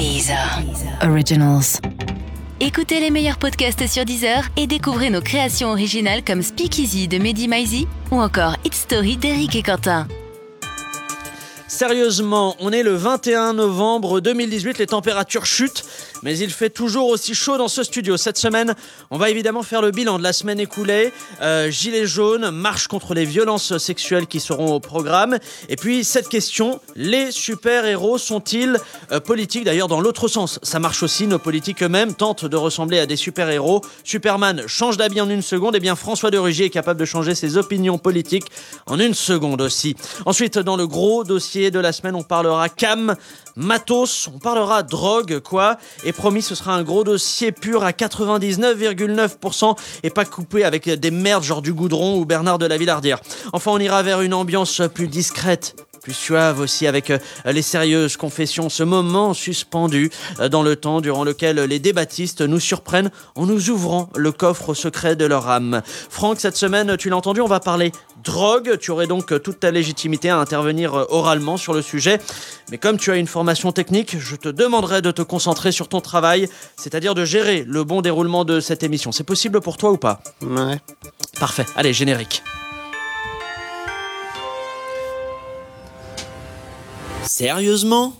Deezer. Originals. Écoutez les meilleurs podcasts sur Deezer et découvrez nos créations originales comme Speakeasy de Mehdi Maizi ou encore It's Story d'Eric et Quentin. Sérieusement, on est le 21 novembre 2018, les températures chutent, mais il fait toujours aussi chaud dans ce studio. Cette semaine, on va évidemment faire le bilan de la semaine écoulée. Euh, Gilets jaunes, marche contre les violences sexuelles qui seront au programme. Et puis cette question, les super-héros sont-ils euh, politiques D'ailleurs, dans l'autre sens, ça marche aussi. Nos politiques eux-mêmes tentent de ressembler à des super-héros. Superman change d'habit en une seconde. Et bien François de Rugy est capable de changer ses opinions politiques en une seconde aussi. Ensuite, dans le gros dossier de la semaine, on parlera cam, matos, on parlera drogue, quoi. Et promis, ce sera un gros dossier pur à 99,9% et pas coupé avec des merdes genre du goudron ou Bernard de la Villardière. Enfin, on ira vers une ambiance plus discrète plus suave aussi avec euh, les sérieuses confessions, ce moment suspendu euh, dans le temps durant lequel les débattistes nous surprennent en nous ouvrant le coffre secret de leur âme. Franck, cette semaine, tu l'as entendu, on va parler drogue. Tu aurais donc toute ta légitimité à intervenir euh, oralement sur le sujet. Mais comme tu as une formation technique, je te demanderai de te concentrer sur ton travail, c'est-à-dire de gérer le bon déroulement de cette émission. C'est possible pour toi ou pas? Ouais. Parfait. Allez, générique. Sérieusement?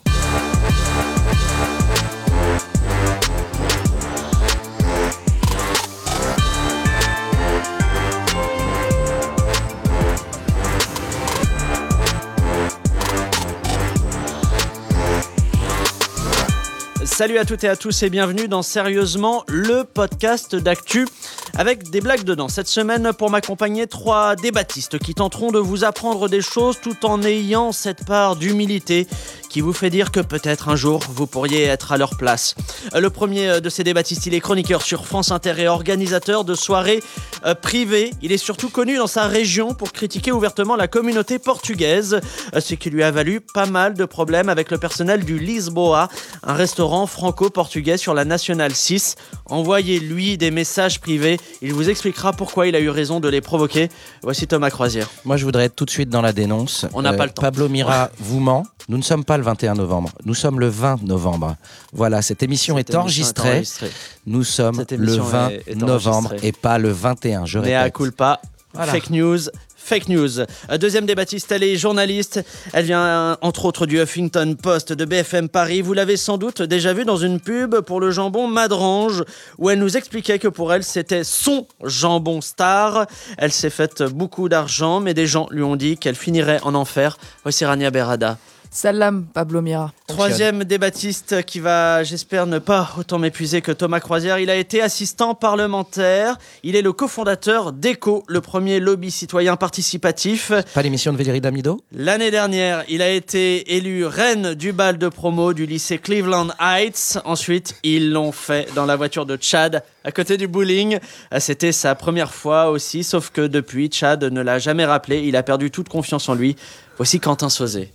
Salut à toutes et à tous et bienvenue dans Sérieusement, le podcast d'actu avec des blagues dedans. Cette semaine, pour m'accompagner, trois débattistes qui tenteront de vous apprendre des choses tout en ayant cette part d'humilité qui vous fait dire que peut-être un jour vous pourriez être à leur place. Le premier de ces débattistes, il est chroniqueur sur France Inter et organisateur de soirées euh, privées. Il est surtout connu dans sa région pour critiquer ouvertement la communauté portugaise, euh, ce qui lui a valu pas mal de problèmes avec le personnel du Lisboa, un restaurant franco-portugais sur la Nationale 6. Envoyez-lui des messages privés, il vous expliquera pourquoi il a eu raison de les provoquer. Voici Thomas Croisière. Moi, je voudrais être tout de suite dans la dénonce. On n'a pas le temps. Pablo Mira vous ment. Nous ne sommes pas le 21 novembre. Nous sommes le 20 novembre. Voilà, cette émission, Cette est, émission enregistrée. est enregistrée. Nous sommes le émission 20 est- est novembre et pas le 21. Je Mea répète. culpa, Voilà. fake news. Fake news. Euh, Deuxième débattiste, elle est journaliste. Elle vient euh, entre autres du Huffington Post de BFM Paris. Vous l'avez sans doute déjà vu dans une pub pour le jambon Madrange où elle nous expliquait que pour elle c'était son jambon star. Elle s'est faite beaucoup d'argent, mais des gens lui ont dit qu'elle finirait en enfer. Voici Rania Berada. Salam, Pablo Mira. Troisième débattiste qui va, j'espère, ne pas autant m'épuiser que Thomas Croisière. Il a été assistant parlementaire. Il est le cofondateur d'ECO, le premier lobby citoyen participatif. Pas l'émission de Valérie Damido? L'année dernière, il a été élu reine du bal de promo du lycée Cleveland Heights. Ensuite, ils l'ont fait dans la voiture de Chad, à côté du bowling. Euh, C'était sa première fois aussi, sauf que depuis, Chad ne l'a jamais rappelé. Il a perdu toute confiance en lui. Voici Quentin Sauzé.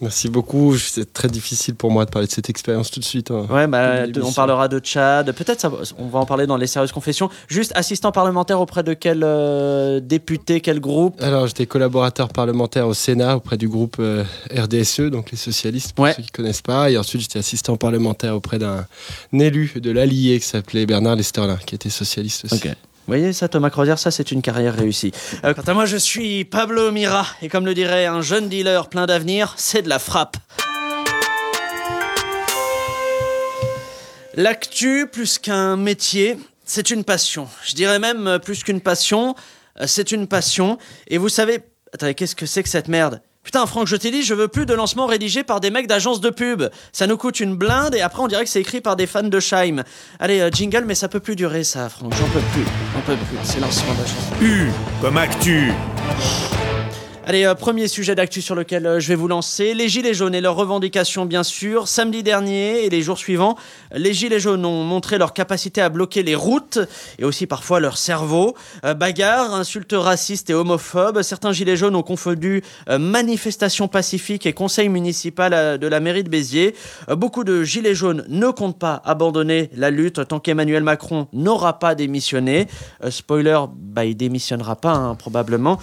Merci beaucoup. C'est très difficile pour moi de parler de cette expérience tout de suite. hein. Ouais, bah, on parlera de Tchad. Peut-être on va en parler dans les sérieuses confessions. Juste assistant parlementaire auprès de quel euh, député, quel groupe? Alors, j'étais collaborateur parlementaire au Sénat auprès du groupe euh, RDSE, donc les socialistes, pour Ouais. ceux qui ne connaissent pas. Et ensuite, j'étais assistant parlementaire auprès d'un élu de l'Allier qui s'appelait Bernard Lesterlin, qui était socialiste aussi. Vous voyez ça, Thomas Crozier, ça c'est une carrière réussie. Euh, quant à moi, je suis Pablo Mira, et comme le dirait un jeune dealer plein d'avenir, c'est de la frappe. L'actu, plus qu'un métier, c'est une passion. Je dirais même euh, plus qu'une passion, euh, c'est une passion. Et vous savez, attendez, qu'est-ce que c'est que cette merde? Putain, Franck, je t'ai dit, je veux plus de lancement rédigé par des mecs d'agence de pub. Ça nous coûte une blinde et après on dirait que c'est écrit par des fans de Scheim. Allez, euh, jingle, mais ça peut plus durer ça, Franck. J'en peux plus. J'en peux plus. C'est lancement d'agence. U comme actu. Allez, euh, premier sujet d'actu sur lequel euh, je vais vous lancer. Les Gilets jaunes et leurs revendications, bien sûr. Samedi dernier et les jours suivants, les Gilets jaunes ont montré leur capacité à bloquer les routes et aussi parfois leur cerveau. Euh, bagarres, insultes racistes et homophobes. Certains Gilets jaunes ont confondu euh, manifestation pacifique et conseil municipal de la mairie de Béziers. Beaucoup de Gilets jaunes ne comptent pas abandonner la lutte tant qu'Emmanuel Macron n'aura pas démissionné. Spoiler, bah, il démissionnera pas, hein, probablement.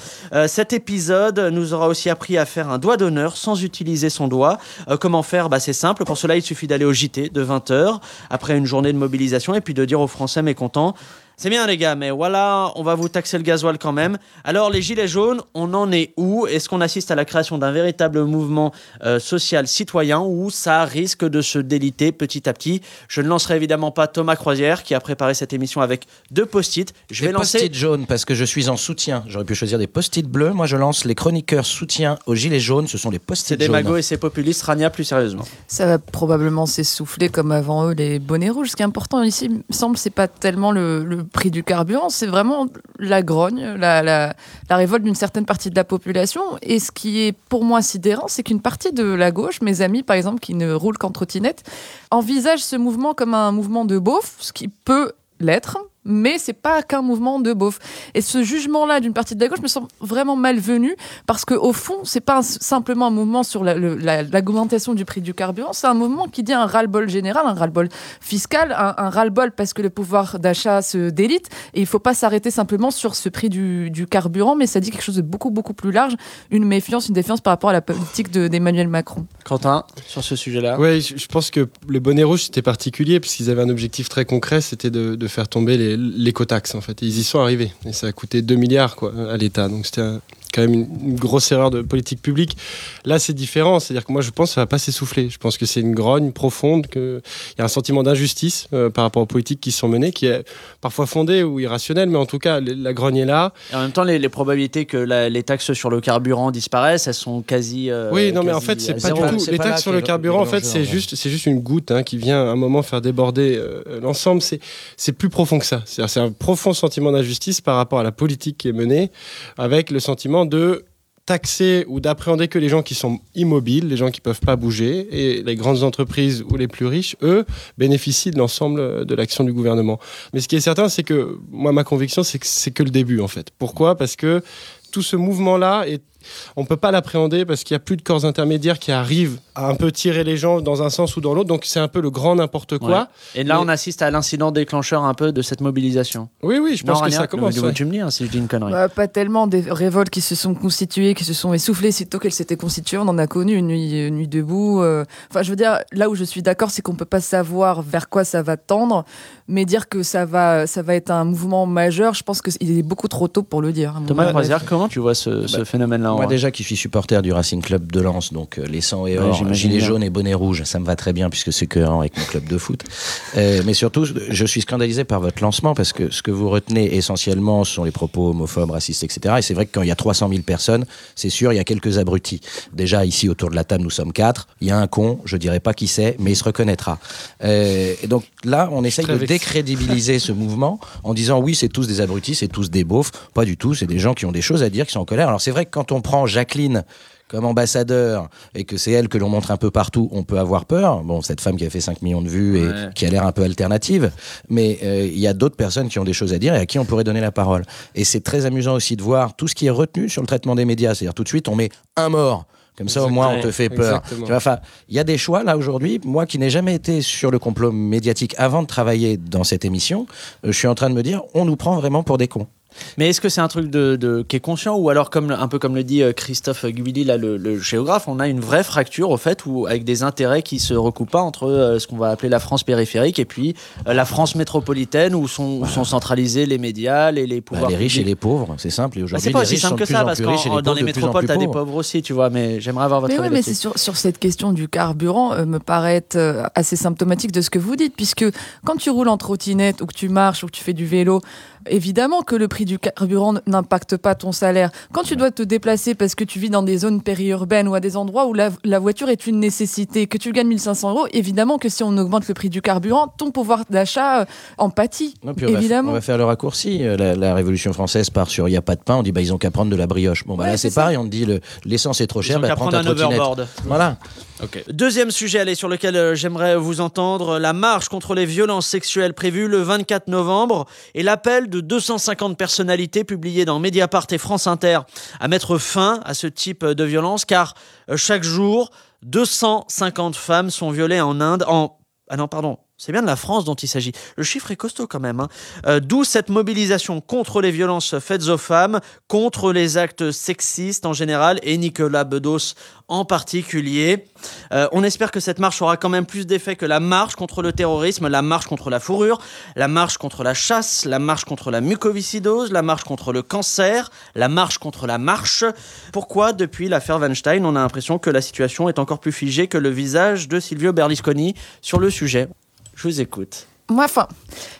Cet épisode nous aura aussi appris à faire un doigt d'honneur sans utiliser son doigt. Euh, comment faire? Bah, C'est simple. Pour cela, il suffit d'aller au JT de 20h après une journée de mobilisation et puis de dire aux Français mécontents c'est bien les gars, mais voilà, on va vous taxer le gasoil quand même. Alors les gilets jaunes, on en est où? Est-ce qu'on assiste à la création d'un véritable mouvement euh, social citoyen ou ça risque de se déliter petit à petit? Je ne lancerai évidemment pas Thomas Croisière qui a préparé cette émission avec deux post-it. Je des vais lancer post-it jaunes parce que je suis en soutien. J'aurais pu choisir des post-it bleus. Moi, je lance les chroniqueurs soutien aux gilets jaunes. Ce sont les c'est post-it des jaunes. magos et c'est populiste. Rania, plus sérieusement. Ça va probablement s'essouffler comme avant eux les bonnets rouges. Ce qui est important ici, il me semble, c'est pas tellement le, le prix du carburant, c'est vraiment la grogne, la, révolte d'une certaine partie de la population. Et ce qui est pour moi sidérant, c'est qu'une partie de la gauche, mes amis par exemple, qui ne roulent qu'en trottinette, envisagent ce mouvement comme un mouvement de beauf, ce qui peut l'être, mais c'est pas qu'un mouvement de beauf. Et ce jugement-là d'une partie de la gauche me semble vraiment malvenu parce que au fond, c'est pas un- simplement un mouvement sur la- le- la- l'augmentation du prix du carburant, c'est un mouvement qui dit un ras-le-bol général, un ras-le-bol fiscal, un, un ras-le-bol parce que le pouvoir d'achat se délite. Et il faut pas s'arrêter simplement sur ce prix du, du carburant, mais ça dit quelque chose de beaucoup beaucoup plus large, une méfiance, une défiance par rapport à la politique de- d'Emmanuel Macron. Quentin, sur ce sujet-là. Ouais, je, je pense que le bonnet rouge c'était particulier parce qu'ils avaient un objectif très concret, c'était de, de faire tomber les- l'écotaxe en fait. Ils y sont arrivés et ça a coûté 2 milliards quoi à l'État. Donc c'était quand même une, une grosse erreur de politique publique. Là c'est différent, c'est-à-dire que moi je pense que ça va pas s'essouffler. Je pense que c'est une grogne profonde, qu'il y a un sentiment d'injustice euh, par rapport aux politiques qui sont menées, qui est parfois fondé ou irrationnel, mais en tout cas la grogne est là. Et en même temps, les, les probabilités que la- les taxes sur le carburant disparaissent, elles sont quasi. euh, Oui, non, mais en fait, c'est à pas zéro. du tout. Les taxes sur le carburant, en fait, c'est en juste, c'est juste une goutte hein, qui vient à un moment faire déborder euh, l'ensemble. C'est, c'est plus profond que ça. C'est un profond sentiment d'injustice par rapport à la politique qui est menée, avec le sentiment de taxer ou d'appréhender que les gens qui sont immobiles, les gens qui peuvent pas bouger, et les grandes entreprises ou les plus riches, eux, bénéficient de l'ensemble de l'action du gouvernement. Mais ce qui est certain, c'est que moi, ma conviction, c'est que c'est que le début, en fait. Pourquoi? Parce que tout ce mouvement-là est on peut pas l'appréhender parce qu'il y a plus de corps intermédiaires qui arrivent à un peu tirer les gens dans un sens ou dans l'autre. Donc c'est un peu le grand n'importe quoi. Et là, Mais- on assiste à l'incident déclencheur un peu de cette mobilisation. Oui, oui, je pense non, que ça commence. tu- ouais. Tu me dis hein, si je dis une connerie. Bah, pas tellement des révoltes qui se sont constituées, qui se sont essoufflées sitôt qu'elles s'étaient constituées. On en a connu une nuit, une nuit debout. euh. Enfin, je veux dire, là où je suis d'accord, c'est qu'on peut pas savoir vers quoi ça va tendre, mais dire que ça va, ça va être un mouvement majeur, je pense qu'il est beaucoup trop tôt pour le dire. Thomas. Croisière, comment tu vois ce, ce Bah, phénomène-là Moi vrai déjà qui suis supporter du Racing Club de Lens, donc euh, les 100 et Ouais, or, gilets bien. jaunes et bonnet rouge, ça me va très bien puisque c'est cohérent avec mon club de foot. Euh, mais surtout, je suis scandalisé par votre lancement parce que ce que vous retenez essentiellement sont les propos homophobes, racistes, etc. Et c'est vrai que quand il y a 300 000 personnes, c'est sûr, il y a quelques abrutis. Déjà ici autour de la table, nous sommes quatre. Il y a un con, je dirais pas qui c'est, mais il se reconnaîtra. Euh, et donc là, on essaye de vexé. décrédibiliser ce mouvement en disant oui, c'est tous des abrutis, c'est tous des beaufs. Pas du tout, c'est des gens qui ont des choses à dire, qui sont en colère. Alors c'est vrai que quand on prend Jacqueline comme ambassadeur et que c'est elle que l'on montre un peu partout, on peut avoir peur. Bon, cette femme qui a fait 5 millions de vues et Ouais. qui a l'air un peu alternative, mais euh, il y a d'autres personnes qui ont des choses à dire et à qui on pourrait donner la parole. Et c'est très amusant aussi de voir tout ce qui est retenu sur le traitement des médias. C'est-à-dire tout de suite, on met un mort. Comme ça, au moins, on te fait peur. Enfin, il y a des choix là aujourd'hui. Moi, qui n'ai jamais été sur le complot médiatique avant de travailler dans cette émission, euh, je suis en train de me dire, on nous prend vraiment pour des cons. Mais est-ce que c'est un truc de, de- qui est conscient ou alors comme un peu comme le dit euh, Christophe Guilly, là, le, le géographe, on a une vraie fracture au fait où avec des intérêts qui se recoupent pas entre euh, ce qu'on va appeler la France périphérique et puis euh, la France métropolitaine où sont, où sont centralisés les médias, les, les Bah, pouvoirs les riches et les pauvres, c'est simple. Et Bah, aujourd'hui, c'est pas aussi simple que ça parce que les dans pauvres les métropoles plus t'as des pauvres. aussi, tu vois. Mais j'aimerais avoir votre Mais oui, mais c'est sur, sur cette question du carburant euh, me paraît euh, assez symptomatique de ce que vous dites, puisque quand tu roules en trottinette ou que tu marches ou que tu fais du vélo, évidemment que le prix du carburant n'impacte pas ton salaire. Quand tu dois te déplacer parce que tu vis dans des zones périurbaines ou à des endroits où la, la voiture est une nécessité, que tu gagnes 1500 euros, évidemment que si on augmente le prix du carburant, ton pouvoir d'achat euh, en pâtit. Non, on, va, évidemment. on va faire le raccourci. Euh, La, la Révolution française part sur il n'y a pas de pain. On dit bah, ils ont qu'à prendre de la brioche. Bon, bah, Ouais, là, c'est pareil. On te dit le- l'essence est trop chère. Bah, prends prendre ta un trottinette. overboard. Voilà. Deuxième sujet, allez, sur lequel euh, j'aimerais vous entendre, la marche contre les violences sexuelles prévue le 24 novembre et l'appel de 250 personnalités publiées dans Mediapart et France Inter à mettre fin à ce type de violence car euh, chaque jour, 250 femmes sont violées en Inde, en... Ah non, pardon. C'est bien de la France dont il s'agit. Le chiffre est costaud quand même. hein. Euh, D'où cette mobilisation contre les violences faites aux femmes, contre les actes sexistes en général et Nicolas Bedos en particulier. Euh, on espère que cette marche aura quand même plus d'effet que la marche contre le terrorisme, la marche contre la fourrure, la marche contre la chasse, la marche contre la mucoviscidose, la marche contre le cancer, la marche contre la marche. Pourquoi, depuis l'affaire Weinstein, on a l'impression que la situation est encore plus figée que le visage de Silvio Berlusconi sur le sujet? Je vous écoute. Moi, enfin,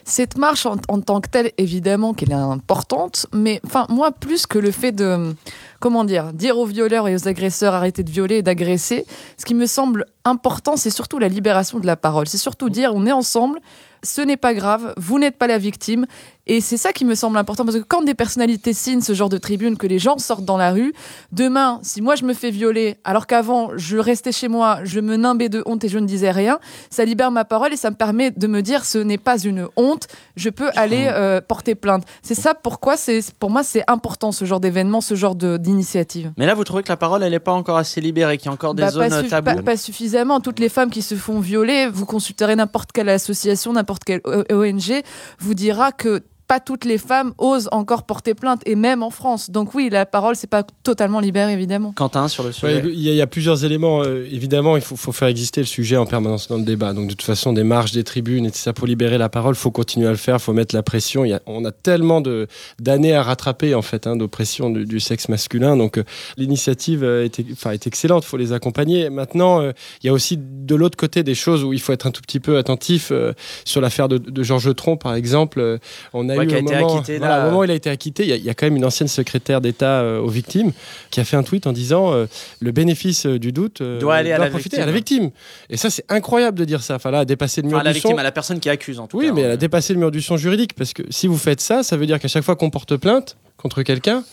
cette marche en, tant que telle, évidemment qu'elle est importante, mais enfin, moi, plus que le fait de, comment dire, dire aux violeurs et aux agresseurs arrêtez de violer et d'agresser, ce qui me semble important, c'est surtout la libération de la parole. C'est surtout dire on est ensemble, ce n'est pas grave, vous n'êtes pas la victime. Et c'est ça qui me semble important, parce que quand des personnalités signent ce genre de tribune, que les gens sortent dans la rue, demain, si moi je me fais violer, alors qu'avant je restais chez moi, je me nimbais de honte et je ne disais rien, ça libère ma parole et ça me permet de me dire ce n'est pas une honte, je peux aller euh, porter plainte. C'est ça pourquoi, c'est pour moi, c'est important ce genre d'événement, ce genre de- d'initiative. Mais là, vous trouvez que la parole, elle n'est pas encore assez libérée, qu'il y a encore des Bah, zones pas, taboues pas- pas suffisamment. Toutes les femmes qui se font violer, vous consulterez n'importe quelle association, n'importe quelle ONG, vous dira que pas toutes les femmes osent encore porter plainte, et même en France. Donc oui, la parole, c'est pas totalement libéré, évidemment. Quentin, sur le sujet. il y, a- il y a plusieurs éléments. euh, évidemment, il faut, faut faire exister le sujet en permanence dans le débat. Donc, de toute façon, des marches, des tribunes, et tout ça pour libérer la parole, faut continuer à le faire. faut mettre la pression. Il y a- on a tellement de d'années à rattraper en fait hein, d'oppression du, du sexe masculin. Donc, euh, l'initiative euh, est, enfin, est excellente. faut les accompagner. Maintenant, euh, il y a aussi de l'autre côté des choses où il faut être un tout petit peu attentif. euh, sur l'affaire de, de Georges Tron, par exemple, euh, on a Ouais, eu qui a été acquitté, voilà, là. au moment où il a été acquitté, il y a- y, a quand même une ancienne secrétaire d'État euh, aux victimes qui a fait un tweet en disant euh, le bénéfice euh, du doute Doit aller à la profiter victime. à la victime. Et ça, c'est incroyable de dire ça. Enfin, là, dépasser le mur Enfin, la du victime, son. à la personne qui accuse, en tout Oui, cas. mais elle a hein. dépassé le mur du son juridique parce que si vous faites ça, ça veut dire qu'à chaque fois qu'on porte plainte contre quelqu'un,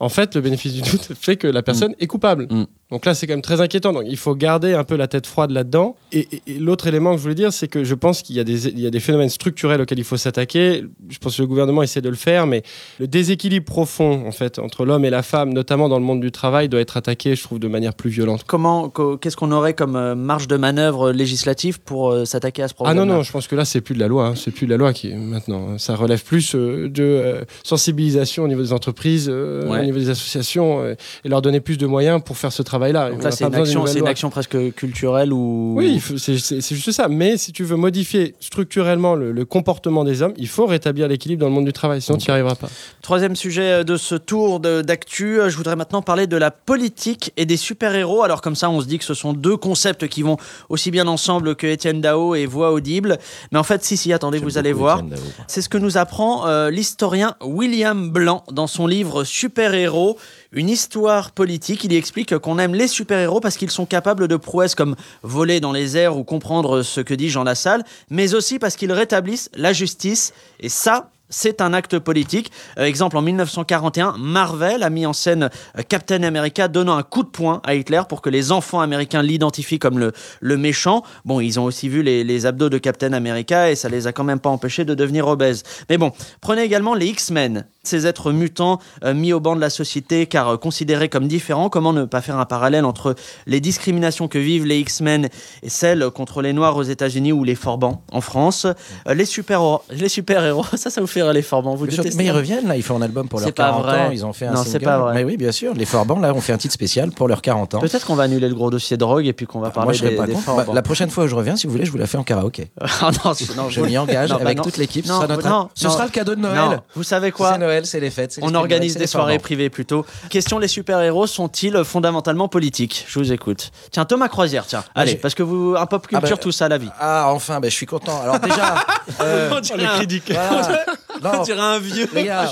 en fait, le bénéfice du doute fait que la personne est coupable. Mm. Donc là, c'est quand même très inquiétant. Donc il faut garder un peu la tête froide là-dedans. Et, et- et l'autre élément que je voulais dire, c'est que je pense qu'il y, a des- il y a des phénomènes structurels auxquels il faut s'attaquer. Je pense que le gouvernement essaie de le faire, mais le déséquilibre profond, en fait, entre l'homme et la femme, notamment dans le monde du travail, doit être attaqué, je trouve, de manière plus violente. Comment, co- qu'est-ce qu'on aurait comme euh, marge de manœuvre législative pour euh, s'attaquer à ce Ah problème non, non, je pense que là, c'est plus de la loi. hein. C'est plus de la loi qui est maintenant. Ça relève plus euh, de euh, sensibilisation au niveau des entreprises, euh, Ouais. au niveau des associations, euh, et leur donner plus de moyens pour faire ce travail-là. Donc On là, c'est une, action, nouvelle c'est une loi. action presque culturelle ou. Oui, c'est c'est- c'est juste ça. Mais si tu veux modifier structurellement le, le comportement des hommes, il faut rétablir l'équilibre dans le monde du travail. Sinon, tu n'y arriveras pas. Troisième sujet de ce tour de- d'actu, euh, je voudrais maintenant parler de la politique et des super-héros. Alors comme ça, on se dit que ce sont deux concepts qui vont aussi bien ensemble que Étienne Dao et Voix audible. Mais en fait, si, si, attendez, J'aime vous allez voir. C'est ce que nous apprend euh, l'historien William Blanc dans son livre Super-héros, une histoire politique. Il y explique qu'on aime les super-héros parce qu'ils sont capables de prouesses comme voler dans les airs ou comprendre ce que dit Jean Lassalle, mais aussi parce qu'ils rétablissent la justice. Et ça, c'est un acte politique. Euh, exemple, en 1941, Marvel a mis en scène euh, Captain America donnant un coup de poing à Hitler pour que les enfants américains l'identifient comme le, le méchant. Bon, ils ont aussi vu les, les abdos de Captain America et ça les a quand même pas empêchés de devenir obèses. Mais bon, prenez également les X-Men, ces êtres mutants euh, mis au banc de la société car euh, considérés comme différents. Comment ne pas faire un parallèle entre les discriminations que vivent les X-Men et celles contre les Noirs aux États-Unis ou les Forbans en France? Euh, Les super-héros, les super-héros, ça, ça vous fait rire les Forbans. Vous sûr, mais ils reviennent là, ils font un album pour leurs pas 40 vrai. ans, ils ont fait un Non, c'est pas vrai. Mais oui, bien sûr, les Forbans là ont fait un titre spécial pour leurs 40 ans. Peut-être qu'on va annuler le gros dossier drogue et puis qu'on va parler Moi des, pas des. Forbans. Bah, la prochaine fois où je reviens, si vous voulez, je vous la fais en karaoké. Ah non, c'est- non, Je m'y engage non, bah avec toute l'équipe. Ce sera notre- non, ce non. sera le cadeau de Noël. Vous savez quoi? Noël, c'est les fêtes. On organise des soirées privées plutôt. Question les super-héros sont-ils fondamentalement politiques? Je vous écoute. Tiens, Thomas Croisière, tiens. Allez, parce que vous, un pop culture, Ah bah, tout ça, la vie. Ah, enfin, ben, je suis content. Alors déjà, euh, On dirait un- voilà. on Non, dirait un vieux.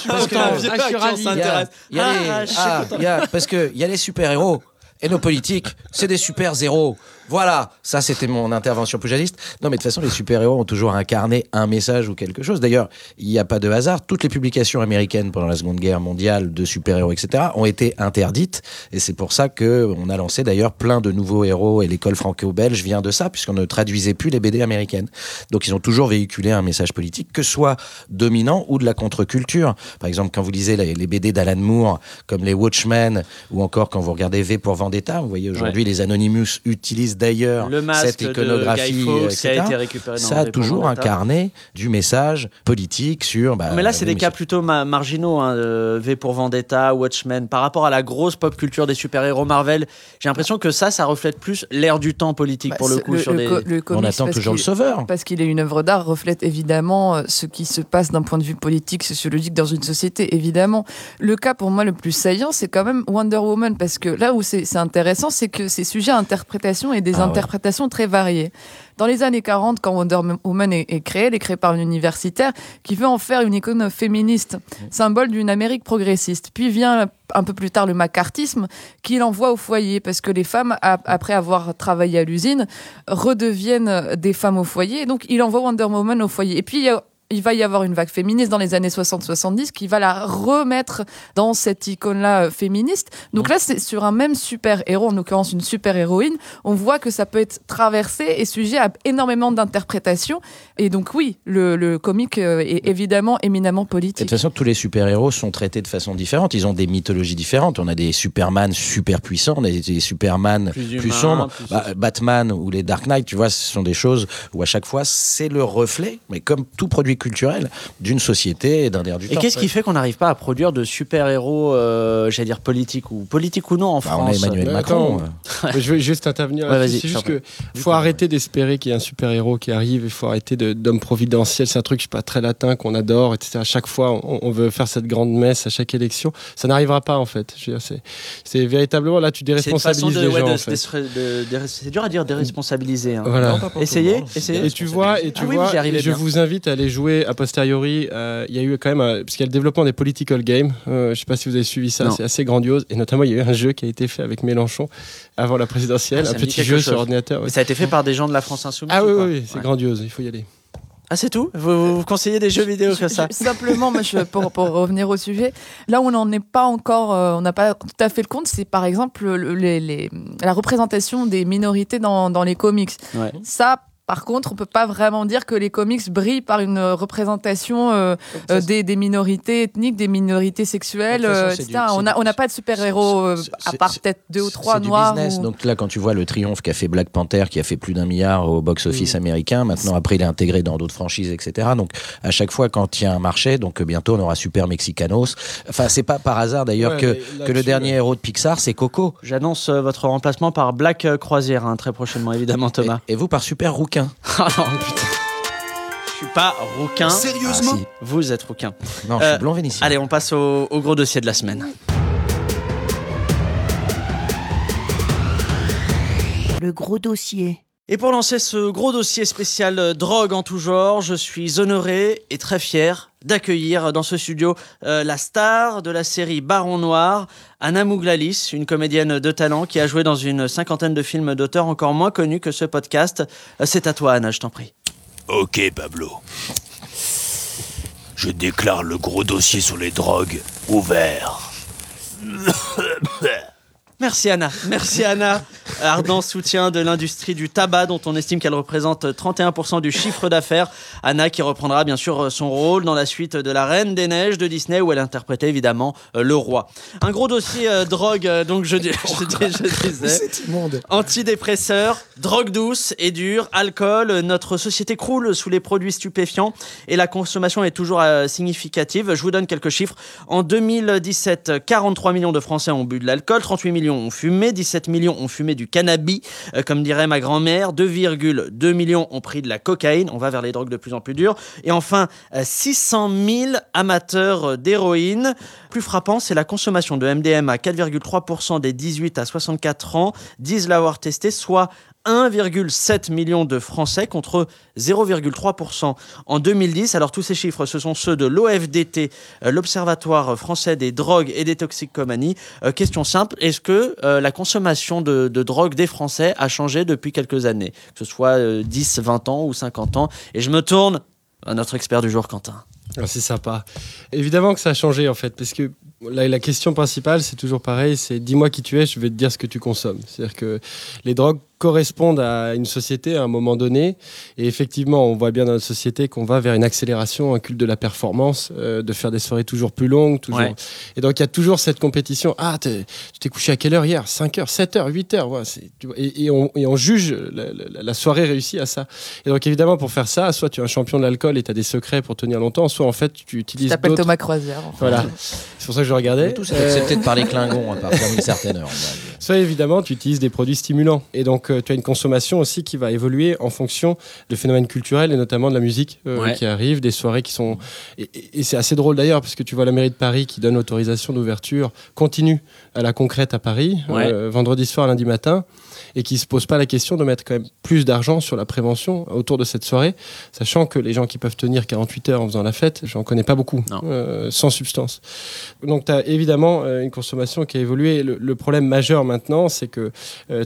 parce content, que- un vieux Ah, je suis Ah, ah, content. parce que il y a les super-héros et nos politiques, c'est des super-zéros. Voilà, ça c'était mon intervention pujadiste. Non mais de toute façon, les super-héros ont toujours incarné un message ou quelque chose. D'ailleurs, il n'y a pas de hasard. Toutes les publications américaines pendant la Seconde Guerre mondiale de super-héros, etc., ont été interdites. Et c'est pour ça que on a lancé d'ailleurs plein de nouveaux héros. Et l'école franco-belge vient de ça, puisqu'on ne traduisait plus les BD américaines. Donc ils ont toujours véhiculé un message politique, que ce soit dominant ou de la contre-culture. Par exemple, quand vous lisez les, BD d'Alan Moore, comme les Watchmen, ou encore quand vous regardez V pour Vendetta. Vous voyez, aujourd'hui, les Anonymous utilisent d'ailleurs cette iconographie, de Guy Fawkes qui a été récupéré dans Ça a toujours Vendetta. incarné du message politique sur. bah, Mais là, c'est des cas plutôt ma- marginaux. Hein, v pour Vendetta, Watchmen. Par rapport à la grosse pop culture des super-héros Marvel, j'ai l'impression que ça, ça reflète plus l'air du temps politique Bah, pour le coup. sur le des... co- le On attend toujours le sauveur. Parce qu'il est une œuvre d'art, reflète évidemment euh, ce qui se passe d'un point de vue politique, sociologique dans une société, évidemment. Le cas pour moi le plus saillant, c'est quand même Wonder Woman, parce que là où c'est c'est intéressant, c'est que c'est sujet à interprétation et des Ah ouais. interprétations très variées. Dans les années 40, quand Wonder Woman est, est créée, elle est créée par une universitaire qui veut en faire une icône féministe, symbole d'une Amérique progressiste. Puis vient un peu plus tard le macartisme qui l'envoie au foyer parce que les femmes, après avoir travaillé à l'usine, redeviennent des femmes au foyer. Et donc, il envoie Wonder Woman au foyer. Et puis, il y a- il va y avoir une vague féministe dans les années 60-70 qui va la remettre dans cette icône-là euh, féministe. Donc là, c'est sur un même super-héros, en l'occurrence une super-héroïne, on voit que ça peut être traversé et sujet à énormément d'interprétations. Et donc oui, le, le comique euh, est évidemment éminemment Et de politique. toute façon, tous les super-héros sont traités de façon différente. Ils ont des mythologies différentes. On a des Superman super puissants, on a des Superman Plus plus, sombres. plus- Bah, Batman ou les Dark Knight, tu vois, ce sont des choses où à chaque fois, c'est le reflet, mais comme tout produit culturel, d'une société et d'un air du Et temps. qu'est-ce qui fait qu'on n'arrive pas à produire de super-héros, euh, j'allais dire politiques ou politiques ou non en Bah, on a France Emmanuel Mais Macron. attends. Mais je vais juste intervenir. Ouais, c'est juste faut arrêter d'espérer qu'il y ait un super héros qui arrive. Il faut arrêter de- d'homme providentiel. C'est un truc, je sais pas, très latin qu'on adore, etc. À chaque fois, on, on veut faire cette grande messe à chaque élection. Ça n'arrivera pas en fait. C'est véritablement là, tu déresponsabilises de, les ouais, gens. en fait. c'est dur à dire déresponsabiliser. Hein. Voilà. Essayez, essayez. Et tu vois, et tu Ah vois, et je vous invite à aller jouer a posteriori. euh, Il y a eu quand même, euh, parce qu'il y a le développement des political games. Euh, je sais pas si vous avez suivi ça, c'est assez grandiose. Et notamment, il y a eu un jeu qui a été fait avec Mélenchon avant la présidentielle, Ah, un petit jeu chose. sur ordinateur. ouais. Mais ça a été fait par des gens de la France Insoumise Ah ou oui, oui, oui, c'est Ouais. grandiose. Il faut y aller. Ah, c'est tout vous, vous conseillez des jeux vidéo comme ça Je- Simplement, moi, je- pour, pour revenir au sujet, là où on n'en est pas encore, euh, on n'a pas tout à fait le compte, c'est par exemple le- les- les- la représentation des minorités dans, dans les comics. Ouais. Ça, par contre, on peut pas vraiment dire que les comics brillent par une représentation euh, euh, des, des minorités ethniques, des minorités sexuelles, façon, euh, etc. du- on n'a on n'a pas de super-héros, euh, à part peut-être deux ou trois noirs. ou- Donc là, quand tu vois le triomphe qu'a fait Black Panther, qui a fait plus d'un milliard au box-office Mm. américain, maintenant après il est intégré dans d'autres franchises, etc. Donc à chaque fois quand il y a un marché, donc euh, bientôt on aura Super Mexicanos. Enfin, c'est pas par hasard d'ailleurs Ouais, que, le dernier héros de Pixar, c'est Coco. J'annonce euh, votre remplacement par Black euh, Croisière hein, très prochainement, évidemment, Thomas. Et, et vous par Super Rouquin. Ah non, putain. Je suis pas rouquin. Sérieusement Vous êtes rouquin. Non, je Euh, suis blond vénitien. Allez, on passe au, au gros dossier de la semaine. Le gros dossier. Et pour lancer ce gros dossier spécial euh, drogue en tout genre, je suis honoré et très fier d'accueillir dans ce studio euh, la star de la série Baron Noir, Anna Mouglalis, une comédienne de talent qui a joué dans une cinquantaine de films d'auteurs encore moins connus que ce podcast. Euh, C'est à toi Anna, je t'en prie. Ok, Pablo. Je déclare le gros dossier sur les drogues ouvert. Merci Anna, merci Anna. Ardent soutien de l'industrie du tabac dont on estime qu'elle représente 31% du chiffre d'affaires. Anna qui reprendra bien sûr son rôle dans la suite de La Reine des Neiges de Disney où elle interprétait évidemment euh, le roi. Un gros dossier euh, drogue, euh, donc je, dis- je, dis- je disais. Antidépresseurs, drogue douce et dure, alcool, euh, notre société croule sous les produits stupéfiants et la consommation est toujours significative. Je vous donne quelques chiffres. En 2017, 43 millions de Français ont bu de l'alcool, 38 millions ont fumé, 17 millions ont fumé du cannabis, euh, comme dirait ma grand-mère, 2,2 millions ont pris de la cocaïne, on va vers les drogues de plus en plus dures, et enfin euh, 600 000 amateurs euh, d'héroïne. Plus frappant, c'est la consommation de MDMA. 4,3% des 18 à 64 ans disent l'avoir testé, soit 1,7 million de Français contre 0,3% en 2010. Alors tous ces chiffres, ce sont ceux de l'OFDT, euh, l'Observatoire français des drogues et des toxicomanies. Euh, question simple, est-ce que euh, la consommation de, de drogue des Français a changé depuis quelques années? Que ce soit euh, 10, 20 ans ou 50 ans Et je me tourne à notre expert du jour, Quentin. Ah, c'est sympa. Évidemment que ça a changé en fait, parce que la, la question principale, c'est toujours pareil, c'est dis-moi qui tu es, je vais te dire ce que tu consommes. C'est-à-dire que les drogues correspondent à une société à un moment donné. Et effectivement, on voit bien dans notre société qu'on va vers une accélération, un culte de la performance, euh, de faire des soirées toujours plus longues. Toujours... Ouais. Et donc, il y a toujours cette compétition. Ah, tu t'es couché à quelle heure hier? 5 heures, 7 heures, 8 heures. ouais, c'est- tu vois, et, et on, et on juge la, la- la soirée réussie à ça. Et donc, évidemment, pour faire ça, soit tu es un champion de l'alcool et tu as des secrets pour tenir longtemps, soit en fait, tu Tu utilises t'appelles d'autres. Thomas Croisière. en fait. Voilà. C'est pour ça que je regardais. Euh, accepté de parler Klingon à partir d'une certaine heure. Soit évidemment, tu utilises des produits stimulants. Et donc, euh, tu as une consommation aussi qui va évoluer en fonction de phénomènes culturels et notamment de la musique euh, Ouais. qui arrive, des soirées qui sont. Et, et- et c'est assez drôle d'ailleurs, parce que tu vois la mairie de Paris qui donne l'autorisation d'ouverture continue à la concrète à Paris, Ouais. euh, vendredi soir, lundi matin, et qui se pose pas la question de mettre quand même plus d'argent sur la prévention autour de cette soirée, sachant que les gens qui peuvent tenir 48 heures en faisant la fête, j'en connais pas beaucoup, euh, sans substance. Donc tu as évidemment euh, une consommation qui a évolué. Le, le problème majeur maintenant, c'est que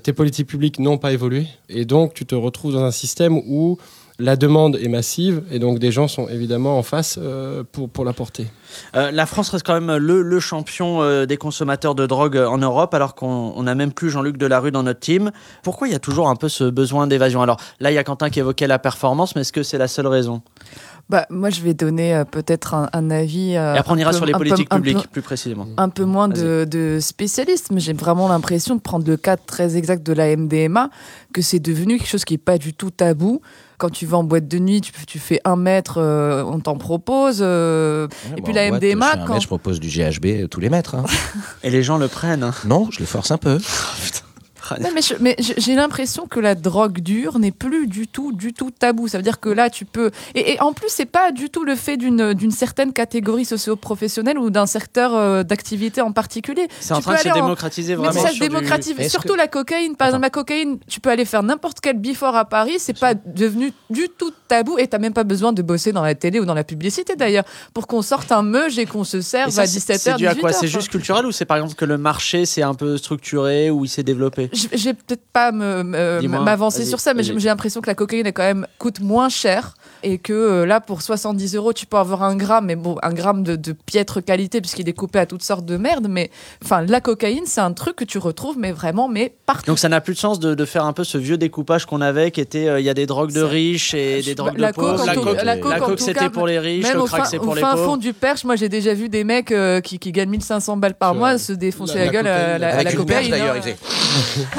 tes politiques publiques n'ont pas évolué. Et donc tu te retrouves dans un système où la demande est massive et donc des gens sont évidemment en face euh, pour, pour la porter. Euh, la France reste quand même le, le champion euh, des consommateurs de drogue en Europe, alors qu'on on n'a même plus Jean-Luc Delarue dans notre team. Pourquoi il y a toujours un peu ce besoin d'évasion? Alors là, il y a Quentin qui évoquait la performance, mais est-ce que c'est la seule raison? Bah, moi, je vais donner euh, peut-être un, un avis. euh, Et après, on ira peu- sur les peu- politiques peu- publiques, plus précisément. un peu moins de, de spécialistes, mais j'ai vraiment l'impression de prendre le cas très exact de la MDMA, que c'est devenu quelque chose qui n'est pas du tout tabou. Quand tu vas en boîte de nuit, tu, tu fais un mètre, euh, on t'en propose. euh, Ouais, Et bon, puis la boîte, MDMA, je quand- mètre, je propose du GHB tous les mètres. hein. Et les gens le prennent. hein. non, je les force un peu. Non, mais mais j'ai l'impression que la drogue dure n'est plus du tout, du tout tabou. Ça veut dire que là, tu peux. Et, et en plus, c'est pas du tout le fait d'une d'une certaine catégorie socio-professionnelle ou d'un secteur euh, d'activité en particulier. C'est en train peux de se en- démocratiser Mais vraiment. ça se du- démocratise. Surtout que- la cocaïne. Par Attends. exemple, la cocaïne, tu peux aller faire n'importe quel before à Paris. C'est pas devenu du tout tabou. Et t'as même pas besoin de bosser dans la télé ou dans la publicité d'ailleurs pour qu'on sorte un meuge et qu'on se serve ça, à c'est- 17h. C'est dû à quoi? 18h, C'est juste culturel ou c'est par exemple que le marché s'est un peu structuré ou il s'est développé? Je je vais peut-être pas m'avancer sur ça, mais j'ai l'impression que la cocaïne est quand même coûte moins cher et que euh, là pour 70 euros tu peux avoir un gramme, mais bon un gramme de, de piètre qualité puisqu'il est coupé à toutes sortes de merde. Mais enfin la cocaïne c'est un truc que tu retrouves mais vraiment mais partout. Donc ça n'a plus de sens de, de faire un peu ce vieux découpage qu'on avait qui était euh, il y a des drogues de riches et des Je- drogues la de pauvres. la coke, la coke, c'était pour les riches, Même le au crack fin, c'est au pour les fin fond pauvres. du perche, moi j'ai déjà vu des mecs euh, qui, qui gagnent 1500 balles par mois se défoncer la- gueule à, la, cocaïne. d'ailleurs, il faisait.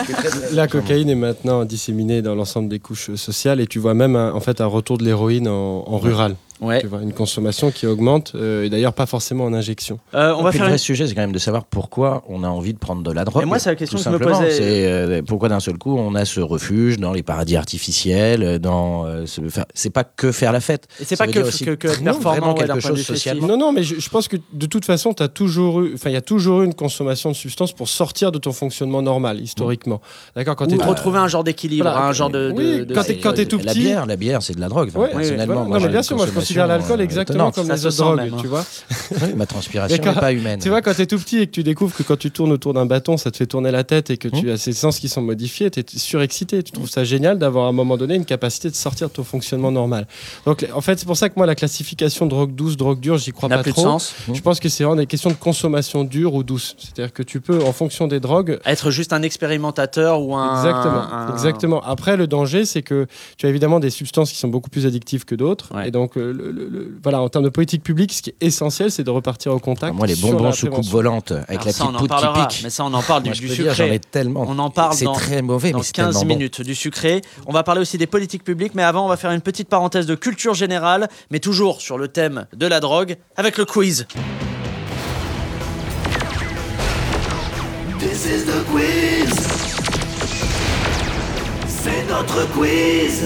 La cocaïne est maintenant disséminée dans l'ensemble des couches sociales et tu vois même un, en fait un retour de l'héroïne en, en rural. Ouais. Tu vois, une consommation qui augmente euh, et d'ailleurs pas forcément en injection. Euh, on va Puis faire le une... vrai sujet, c'est quand même de savoir pourquoi on a envie de prendre de la drogue. Et moi, c'est la question que je me simplement. posais. C'est euh, pourquoi d'un seul coup on a ce refuge dans les paradis artificiels, dans euh, ce- enfin, c'est pas que faire la fête. Et c'est pas que, aussi que, que performant ouais, quelque chose. Non, non, mais je, je pense que de toute façon, as toujours eu, enfin, il y a toujours eu une consommation de substances pour sortir de ton fonctionnement normal, historiquement. D'accord Quand Ou t'es- retrouver un genre d'équilibre, Voilà. un genre de. Oui, de- de- quand t'es- tout La petit- bière, la bière, c'est de la drogue. Personnellement, moi, bien sûr, moi je considère l'alcool euh, exactement comme Ça les autres drogues, même, hein. tu vois. Oui, ma transpiration n'est pas humaine. Tu vois, quand t'es tout petit et que tu découvres que quand tu tournes autour d'un bâton, ça te fait tourner la tête et que Mmh. tu as ces sens qui sont modifiés, t'es surexcité. Tu trouves ça génial d'avoir à un moment donné une capacité de sortir de ton fonctionnement normal. Donc, en fait, c'est pour ça que moi, la classification drogue douce, drogue dure, j'y crois pas plus de trop. sens. Je pense que c'est vraiment des questions de consommation dure ou douce. C'est-à-dire que tu peux, en fonction des drogues, Être juste un expérimentateur ou un. Exactement, un- exactement. Après, le danger, c'est que tu as évidemment des substances qui sont beaucoup plus addictives que d'autres. Ouais. Et donc, euh, le- le- le- voilà, en termes de politique publique, ce qui est essentiel, c'est de repartir au contact. Moi, les bonbons sous coupe volante avec Alors la ça, on petite en poudre qui parlera, pique. mais ça, on en parle du, Moi, du sucré. ai tellement. On en parle C'est dans, très mauvais, dans mais c'est 15 tellement bon. minutes du sucré. On va parler aussi des politiques publiques, mais avant, on va faire une petite parenthèse de culture générale, mais toujours sur le thème de la drogue, avec le quiz. This is the quiz. C'est notre quiz.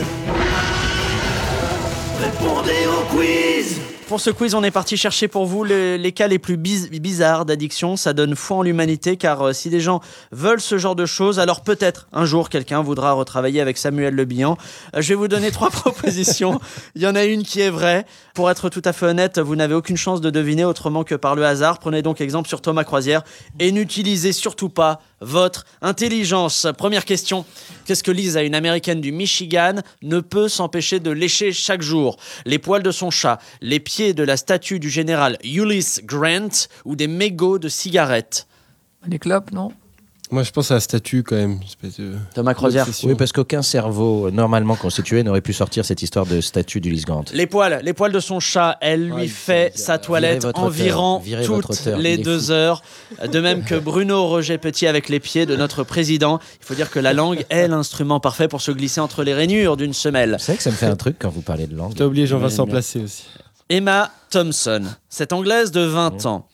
Répondez au quiz. Pour ce quiz, on est parti chercher pour vous les, cas les plus biz- bizarres d'addiction. Ça donne foi en l'humanité, car euh, si des gens veulent ce genre de choses, alors peut-être un jour quelqu'un voudra retravailler avec Samuel Le Bihan. Euh, je vais vous donner trois propositions. Il y en a une qui est vraie. Pour être tout à fait honnête, vous n'avez aucune chance de deviner autrement que par le hasard. Prenez donc exemple sur Thomas Croisière et n'utilisez surtout pas votre intelligence. Première question. Qu'est-ce que Lisa, une américaine du Michigan, ne peut s'empêcher de lécher chaque jour? Les poils de son chat, les pieds de la statue du général Ulysses Grant ou des mégots de cigarettes? Les clopes, non Moi, je pense à la statue quand même. de- Thomas Crozière. Oui, parce qu'aucun cerveau normalement constitué n'aurait pu sortir cette histoire de statue d'Ulysse Grant. Les poils, les poils de son chat, elle lui Ouais, fait sa toilette environ auteur, toutes les deux fou. heures. De même que Bruno Roger Petit avec les pieds de notre président. Il faut dire que la langue est l'instrument parfait pour se glisser entre les rainures d'une semelle. Vous savez que ça me fait un truc quand vous parlez de langue. T'as oublié Jean-Vincent Placé aussi. Emma Thompson, cette anglaise de 20 ans,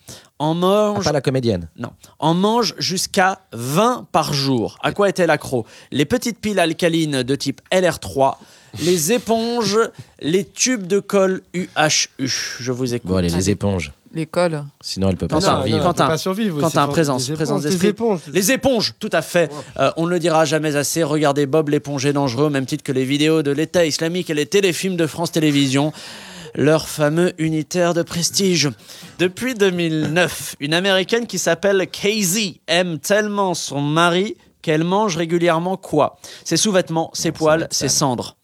en Ah, mange pas la comédienne. Non. En mange jusqu'à 20 par jour. À quoi est-elle accro Les petites piles alcalines de type LR3, les éponges, les tubes de colle UHU. Je vous écoute. Bon, allez, les éponges. L'école. Sinon, elle peut pas Quentin, survivre. Quentin, pas survivre. Quentin, présence, des présence éponges, d'esprit. Des éponges. Les éponges, tout à fait. Euh, on ne le dira jamais assez. Regardez Bob l'éponge est dangereux, au même titre que les vidéos de l'État islamique et les téléfilms de France Télévisions. Leur fameux unitaire de prestige. Depuis 2009, une américaine qui s'appelle Casey aime tellement son mari qu'elle mange régulièrement quoi? Ses sous-vêtements, ses poils, ses cendres.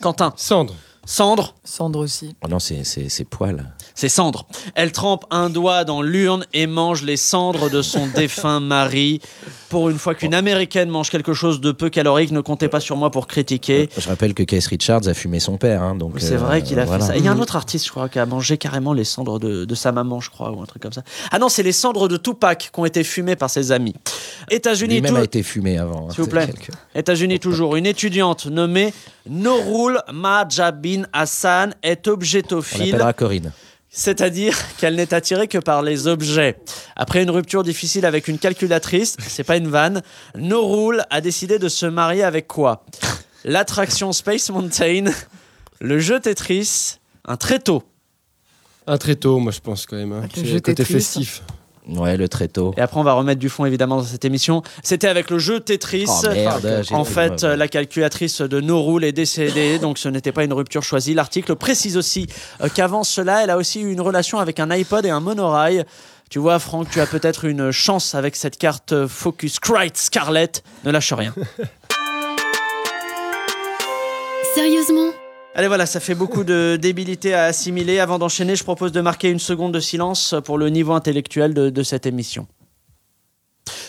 Quentin, Cendre. cendres, Cendre aussi. Oh non, c'est poils. C'est cendres. Elle trempe un doigt dans l'urne et mange les cendres de son défunt mari. Pour une fois qu'une américaine mange quelque chose de peu calorique, ne comptez pas sur moi pour critiquer. Je rappelle que Keith Richards a fumé son père. hein, donc, C'est euh, vrai qu'il a voilà. fait ça. Il y a un autre artiste, je crois, qui a mangé carrément les cendres de, de sa maman, je crois, ou un truc comme ça. Ah non, c'est les cendres de Tupac qui ont été fumées par ses amis. États-Unis, Lui-même tout- a été fumé avant. hein, S'il vous plaît. quelque- États-Unis toujours, une étudiante nommée Norul Majabin Hassan est On objetophile. l'appellera Corinne. C'est-à-dire qu'elle n'est attirée que par les objets. Après une rupture difficile avec une calculatrice, c'est pas une vanne, Norul a décidé de se marier avec quoi? L'attraction Space Mountain, le jeu Tetris, un tréteau. Un tréteau, moi je pense quand même. hein. Le C'est jeu le côté Tetris. festif. Ouais, le tréteau. Et après, on va remettre du fond évidemment dans cette émission. C'était avec le jeu Tetris. Oh merde. En fait, euh, la calculatrice de Norul est décédée, donc ce n'était pas une rupture choisie. L'article précise aussi euh, qu'avant cela, elle a aussi eu une relation avec un iPod et un monorail. Tu vois, Franck, tu as peut-être une chance avec cette carte euh, Focusrite Scarlett. Ne lâche rien. Sérieusement? Allez, voilà, ça fait beaucoup de débilité à assimiler. Avant d'enchaîner, je propose de marquer une seconde de silence pour le niveau intellectuel de, de cette émission.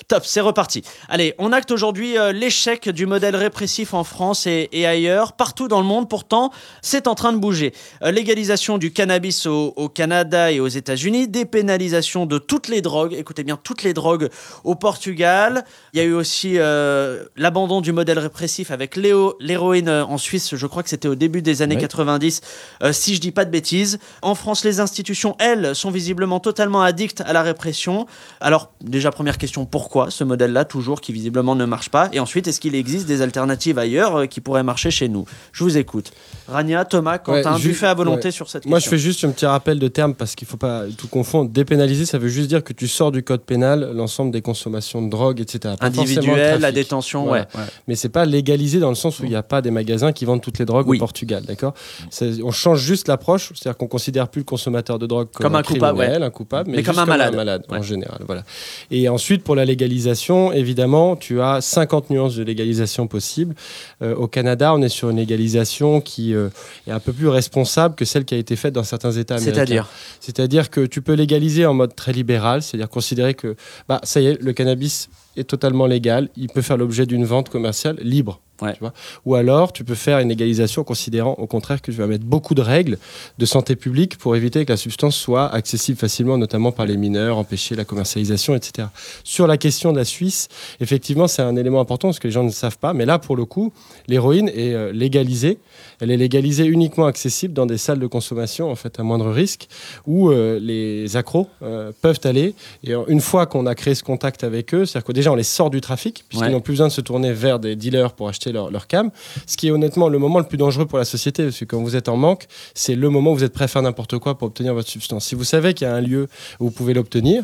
Top, c'est reparti. Allez, on acte aujourd'hui euh, l'échec du modèle répressif en France et, et ailleurs, partout dans le monde. Pourtant, c'est en train de bouger. Euh, légalisation du cannabis au, au Canada et aux États-Unis, dépénalisation de toutes les drogues. Écoutez bien, toutes les drogues au Portugal. Il y a eu aussi euh, l'abandon du modèle répressif avec l'héroïne en Suisse. Je crois que c'était au début des années Oui. 90, euh, si je dis pas de bêtises. En France, les institutions, elles, sont visiblement totalement addictes à la répression. Alors, déjà, première question, pourquoi ce modèle-là, toujours, qui visiblement ne marche pas Et ensuite, est-ce qu'il existe des alternatives ailleurs euh, qui pourraient marcher chez nous? Je vous écoute. Rania, Thomas, Quentin, Ouais, fait à volonté ouais. sur cette Moi, je question. fais juste un petit rappel de termes parce qu'il ne faut pas tout confondre. Dépénaliser, ça veut juste dire que tu sors du code pénal l'ensemble des consommations de drogue, etc. Pas Individuel, la détention, Voilà. ouais. ouais. Mais c'est pas légalisé dans le sens où il n'y a pas des magasins qui vendent toutes les drogues Oui. au Portugal, d'accord? On change juste l'approche, c'est-à-dire qu'on considère plus le consommateur de drogue comme, Comme un coupable, criminel, un coupable, mais, Mais comme juste un malade. en général, voilà. Et ensuite pour la légalisation, évidemment, tu as 50 nuances de légalisation possibles. Euh, au Canada, on est sur une légalisation qui euh, est un peu plus responsable que celle qui a été faite dans certains États américains. C'est-à-dire? C'est-à-dire que tu peux légaliser en mode très libéral, c'est-à-dire considérer que bah, ça y est, le cannabis est totalement légal, il peut faire l'objet d'une vente commerciale libre. Ouais. Tu vois Ou alors, tu peux faire une légalisation en considérant au contraire que tu vas mettre beaucoup de règles de santé publique pour éviter que la substance soit accessible facilement, notamment par les mineurs, empêcher la commercialisation, etc. Sur la question de la Suisse, effectivement, c'est un élément important parce que les gens ne savent pas, mais là, pour le coup, l'héroïne est euh, légalisée. Elle est légalisée uniquement accessible dans des salles de consommation, en fait, à moindre risque, où euh, les accros euh, peuvent aller. Et une fois qu'on a créé ce contact avec eux, c'est-à-dire que déjà, on les sort du trafic, puisqu'ils Ouais. n'ont plus besoin de se tourner vers des dealers pour acheter leur, cam, ce qui est honnêtement le moment le plus dangereux pour la société, parce que quand vous êtes en manque, c'est le moment où vous êtes prêt à faire n'importe quoi pour obtenir votre substance. Si vous savez qu'il y a un lieu où vous pouvez l'obtenir,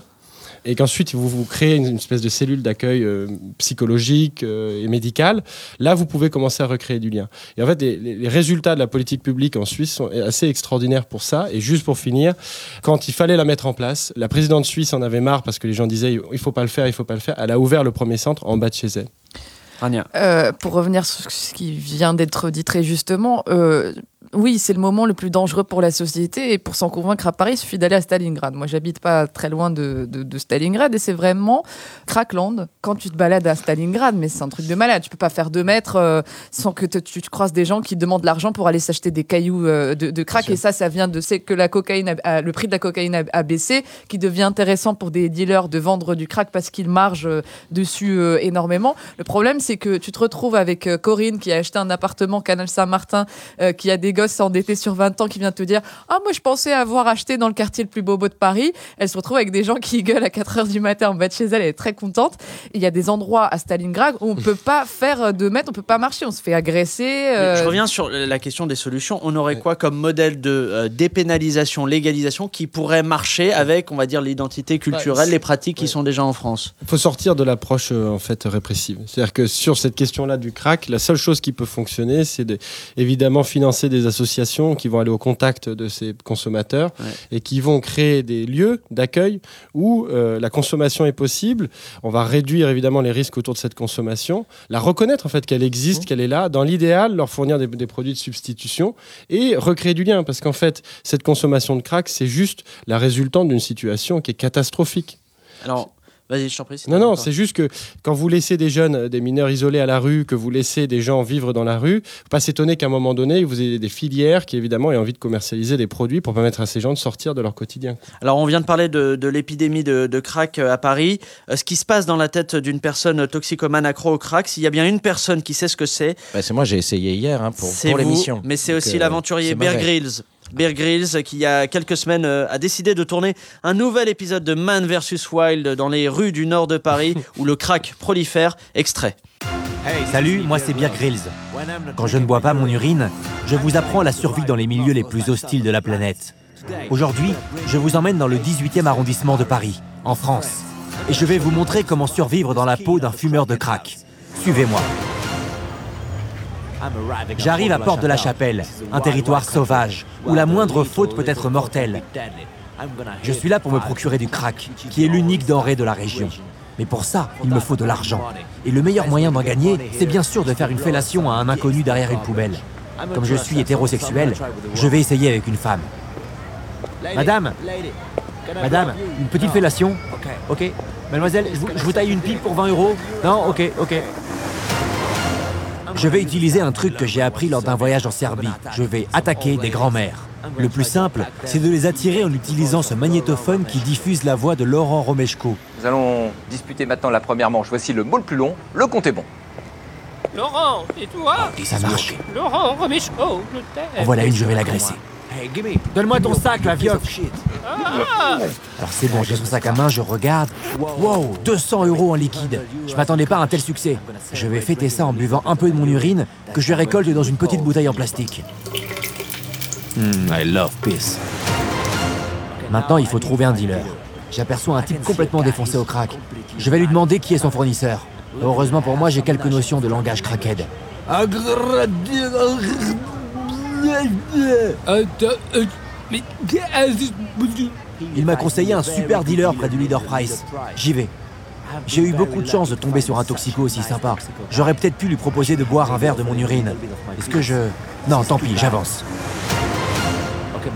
et qu'ensuite vous vous créez une, espèce de cellule d'accueil euh, psychologique euh, et médicale, là vous pouvez commencer à recréer du lien. Et en fait, les- les résultats de la politique publique en Suisse sont assez extraordinaires pour ça. Et juste pour finir, quand il fallait la mettre en place, la présidente suisse en avait marre parce que les gens disaient il faut pas le faire, il faut pas le faire. Elle a ouvert le premier centre en bas de chez elle. Euh, pour revenir sur ce qui vient d'être dit très justement, euh, oui, c'est le moment le plus dangereux pour la société. Et pour s'en convaincre à Paris, il suffit d'aller à Stalingrad. Moi, j'habite pas très loin de, de, de Stalingrad et c'est vraiment crackland quand tu te balades à Stalingrad. Mais c'est un truc de malade. Tu peux pas faire deux mètres euh, sans que te- tu te croises des gens qui demandent de l'argent pour aller s'acheter des cailloux euh, de, de crack. Et ça, ça vient de c'est que la cocaïne, a- a- le prix de la cocaïne a, a baissé, qui devient intéressant pour des dealers de vendre du crack parce qu'ils margent euh, dessus énormément. Le problème, c'est que tu te retrouves avec Corinne qui a acheté un appartement Canal Saint-Martin, qui a des gosses endettés sur 20 ans, qui vient te dire Ah, moi, je pensais avoir acheté dans le quartier le plus bobo de Paris. Elle se retrouve avec des gens qui gueulent à 4 heures du matin en bas de chez elle. Elle est très contente. Il y a des endroits à Stalingrad où on peut pas faire euh, de mètres, on peut pas marcher, on se fait agresser. euh, Je reviens sur la question des solutions. On aurait quoi comme modèle de euh, dépénalisation, légalisation qui pourrait marcher avec, on va dire, l'identité culturelle, les pratiques qui sont déjà en France? Il faut sortir de l'approche euh, en fait répressive. C'est-à-dire que sur cette question-là du crack, la seule chose qui peut fonctionner, c'est de, évidemment financer des associations qui vont aller au contact de ces consommateurs Ouais. et qui vont créer des lieux d'accueil où euh, la consommation est possible. On va réduire évidemment les risques autour de cette consommation, la reconnaître en fait qu'elle existe, qu'elle est là. Dans l'idéal, leur fournir des, des produits de substitution et recréer du lien parce qu'en fait, cette consommation de crack, c'est juste la résultante d'une situation qui est catastrophique. Alors, vas-y, je t'en prie. Non, non, c'est juste que quand vous laissez des jeunes, euh, des mineurs isolés à la rue, que vous laissez des gens vivre dans la rue, faut pas s'étonner qu'à un moment donné, vous ayez des filières qui évidemment aient envie de commercialiser des produits pour permettre à ces gens de sortir de leur quotidien. Alors, on vient de parler de, de l'épidémie de, de crack euh, à Paris. Euh, ce qui se passe dans la tête d'une personne toxicomane accro au crack, s'il y a bien une personne qui sait ce que c'est, Bah, c'est moi, j'ai essayé hier hein, pour, l'émission. Mais c'est aussi euh, l'aventurier Bear. Grylls. Bear Grylls, qui il y a quelques semaines euh, a décidé de tourner un nouvel épisode de Man vs Wild dans les rues du nord de Paris où le crack prolifère. Extrait. Salut, moi c'est Bear Grylls. Quand je ne bois pas mon urine, je vous apprends la survie dans les milieux les plus hostiles de la planète. Aujourd'hui, je vous emmène dans le 18e arrondissement de Paris, en France. Et je vais vous montrer comment survivre dans la peau d'un fumeur de crack. Suivez-moi. J'arrive à Porte de la Chapelle, un territoire sauvage, où la moindre faute peut être mortelle. Je suis là pour me procurer du crack, qui est l'unique denrée de la région. Mais pour ça, il me faut de l'argent. Et le meilleur moyen d'en gagner, c'est bien sûr de faire une fellation à un inconnu derrière une poubelle. Comme je suis hétérosexuel, je vais essayer avec une femme. Madame Madame, une petite fellation? Ok. Mademoiselle, je vous, taille une pipe pour 20 euros? Non? Ok, ok. Je vais utiliser un truc que j'ai appris lors d'un voyage en Serbie. Je vais attaquer des grands-mères. Le plus simple, c'est de les attirer en utilisant ce magnétophone qui diffuse la voix de Laurent Romeshko. Nous allons disputer maintenant la première manche. Voici le mot le plus long. Le compte est bon. Laurent, et toi? Ça marche. Laurent, Romeshko, je t'aime. En voilà une, je vais l'agresser. Donne-moi ton sac, la vioque. Alors c'est bon, j'ai son sac à main, je regarde. Wow, 200 euros en liquide. Je m'attendais pas à un tel succès. Je vais fêter ça en buvant un peu de mon urine que je récolte dans une petite bouteille en plastique. Hmm, I love piss. Maintenant, il faut trouver un dealer. J'aperçois un type complètement défoncé au crack. Je vais lui demander qui est son fournisseur. Heureusement pour moi, j'ai quelques notions de langage crackhead. Il m'a conseillé un super dealer près du Leader Price. J'y vais. J'ai eu beaucoup de chance de tomber sur un toxico aussi sympa. J'aurais peut-être pu lui proposer de boire un verre de mon urine. Est-ce que je... Non, tant pis, j'avance.